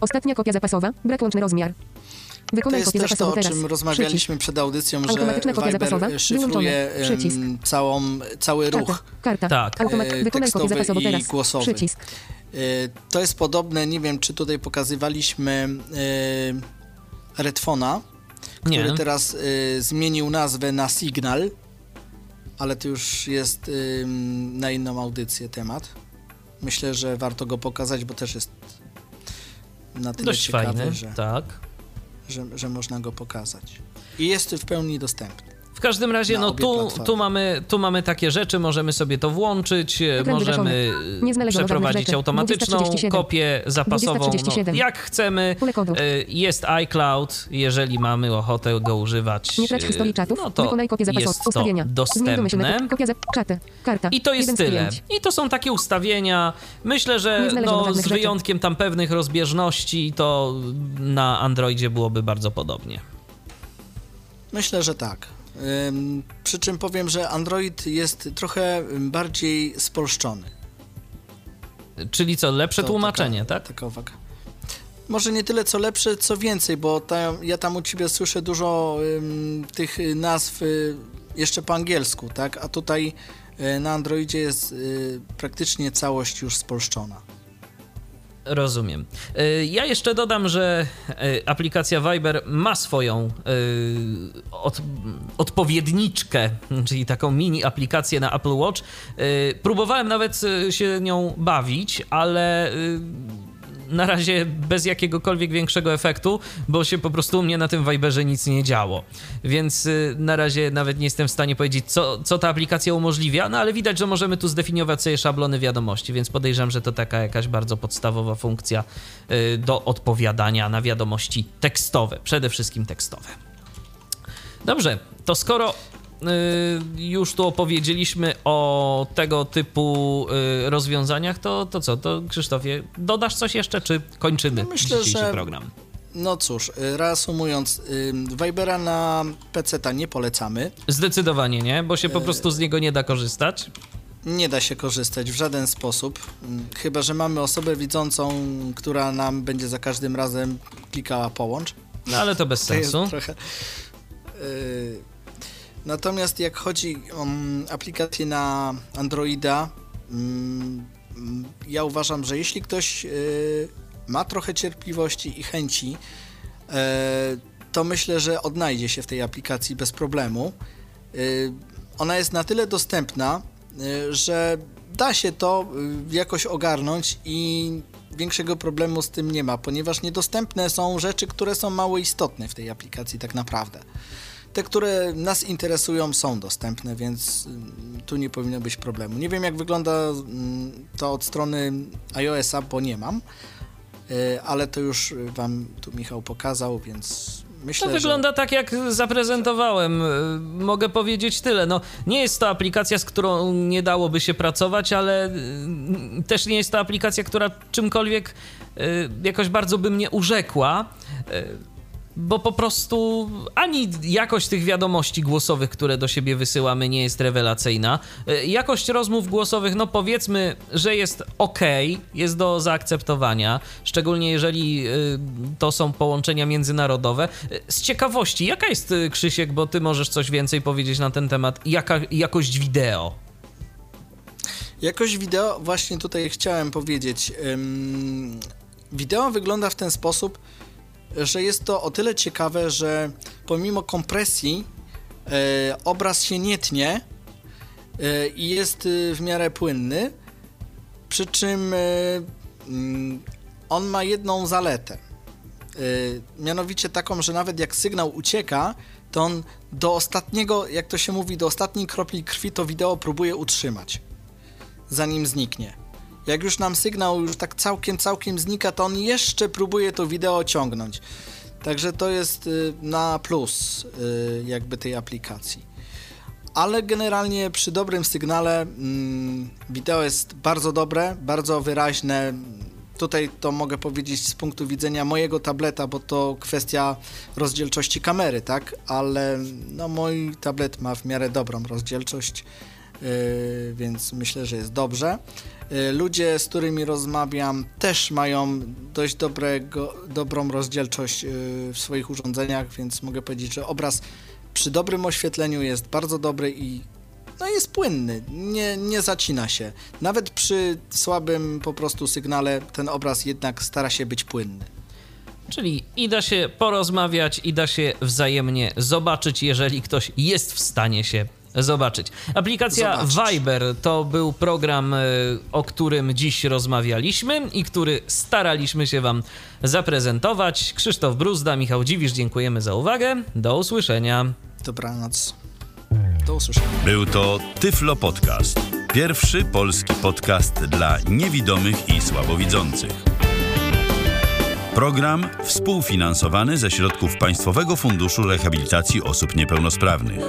Ostatnia kopia zapasowa. Brak łączny rozmiar. To Wykonaj jest kopię też to, o teraz. czym rozmawialiśmy przed audycją, że Automatyczna kopia zapasowa. Viber szyfruje. Przycisk. całą, cały Karta. ruch. Karta. Tak. Automat... E, Wykonaj kopię tekstowy zapasową i teraz. głosowy. Przycisk. E, To jest podobne, nie wiem, czy tutaj pokazywaliśmy e, Redfona, Nie. który teraz e, zmienił nazwę na Signal, ale to już jest na inną audycję temat. Myślę, że warto go pokazać, bo też jest na tyle Dość ciekawy, fajny, że, tak. że, że można go pokazać. I jest w pełni dostępny. W każdym razie, no tu, tu, mamy, tu mamy takie rzeczy, możemy sobie to włączyć, e, możemy przeprowadzić automatyczną 2037. kopię zapasową, no, 2037. jak chcemy. E, Jest iCloud, jeżeli mamy ochotę go używać, Nie trać e, historii czatów. no to Wykonaj kopię zapasową. jest to dostępne. tło. Kopia za... Czaty. Karta. I to jest tyle. I to są takie ustawienia. Myślę, że no, z wyjątkiem tam pewnych rozbieżności, to na Androidzie byłoby bardzo podobnie. Myślę, że tak. Przy czym powiem, że Android jest trochę bardziej spolszczony. Czyli co, lepsze To tłumaczenie, taka, tak? Taka uwaga. Może nie tyle co lepsze, co więcej, bo tam, ja tam u ciebie słyszę dużo ym, tych y, nazw y, jeszcze po angielsku, tak? A tutaj y, na Androidzie jest y, praktycznie całość już spolszczona. Rozumiem. Y, Ja jeszcze dodam, że y, aplikacja Viber ma swoją y, od, odpowiedniczkę, czyli taką mini aplikację na Apple Watch. Próbowałem nawet się nią bawić, ale na razie bez jakiegokolwiek większego efektu, bo się po prostu u mnie na tym Viberze nic nie działo. Więc y, na razie nawet nie jestem w stanie powiedzieć, co, co ta aplikacja umożliwia, no ale widać, że możemy tu zdefiniować sobie szablony wiadomości, więc podejrzewam, że to taka jakaś bardzo podstawowa funkcja y, do odpowiadania na wiadomości tekstowe, przede wszystkim tekstowe. Dobrze, to skoro już tu opowiedzieliśmy o tego typu y, rozwiązaniach, to, to co, to Krzysztofie, dodasz coś jeszcze, czy kończymy No myślę, dzisiejszy że- program? No cóż, y, reasumując, y, Vibera na PC-ta nie polecamy. Zdecydowanie nie, bo się po prostu z niego nie da korzystać. Nie da się korzystać w żaden sposób, chyba że mamy osobę widzącą, która nam będzie za każdym razem klikała połącz. No ale to bez To sensu. trochę. Yy, natomiast jak chodzi o mm, aplikację na Androida, mm, ja uważam, że jeśli ktoś yy, ma trochę cierpliwości i chęci, yy, to myślę, że odnajdzie się w tej aplikacji bez problemu. Y, ona jest na tyle dostępna, y, że da się to y, jakoś ogarnąć i większego problemu z tym nie ma, ponieważ niedostępne są rzeczy, które są mało istotne w tej aplikacji tak naprawdę. Te, które nas interesują, są dostępne, więc y, tu nie powinno być problemu. Nie wiem, jak wygląda mm, to od strony iOS-a, bo nie mam, y, ale to już Wam tu Michał pokazał, więc myślę, to wygląda że... tak, jak zaprezentowałem. Y, mogę powiedzieć tyle. No, nie jest to aplikacja, z którą nie dałoby się pracować, ale też nie jest to aplikacja, która czymkolwiek jakoś bardzo by mnie urzekła bo po prostu ani jakość tych wiadomości głosowych, które do siebie wysyłamy, nie jest rewelacyjna. E, jakość rozmów głosowych, no powiedzmy, że jest ok, jest do zaakceptowania, szczególnie jeżeli e, to są połączenia międzynarodowe. E, z ciekawości, jaka jest, Krzysiek, bo ty możesz coś więcej powiedzieć na ten temat, jaka jakość wideo? Jakość wideo, właśnie tutaj chciałem powiedzieć. wideo wygląda w ten sposób, że jest to o tyle ciekawe, że pomimo kompresji e, obraz się nie tnie e, i jest e, w miarę płynny, przy czym e, mm, on ma jedną zaletę. E, mianowicie taką, że nawet jak sygnał ucieka, to on do ostatniego, jak to się mówi, do ostatniej kropli krwi to wideo próbuje utrzymać, zanim zniknie. Jak już nam sygnał już tak całkiem, całkiem znika, to on jeszcze próbuje to wideo ciągnąć. Także to jest y, na plus y, jakby tej aplikacji. Ale generalnie przy dobrym sygnale mm, wideo jest bardzo dobre, bardzo wyraźne. Tutaj to mogę powiedzieć z punktu widzenia mojego tableta, bo to kwestia rozdzielczości kamery, tak? Ale no, mój tablet ma w miarę dobrą rozdzielczość, więc myślę, że jest dobrze. Y, ludzie, z którymi rozmawiam, też mają dość dobrego, dobrą rozdzielczość y, w swoich urządzeniach, więc mogę powiedzieć, że obraz przy dobrym oświetleniu jest bardzo dobry i no jest płynny, nie, nie zacina się. Nawet przy słabym po prostu sygnale ten obraz jednak stara się być płynny. Czyli i da się porozmawiać, i da się wzajemnie zobaczyć, jeżeli ktoś jest w stanie się zobaczyć. Aplikacja Zobaczyć. Viber to był program, e, o którym dziś rozmawialiśmy i który staraliśmy się Wam zaprezentować. Krzysztof Bruzda, Michał Dziwisz, dziękujemy za uwagę. Do usłyszenia. Dobranoc. Do usłyszenia. Był to Tyflo Podcast. Pierwszy polski podcast dla niewidomych i słabowidzących. Program współfinansowany ze środków Państwowego Funduszu Rehabilitacji Osób Niepełnosprawnych.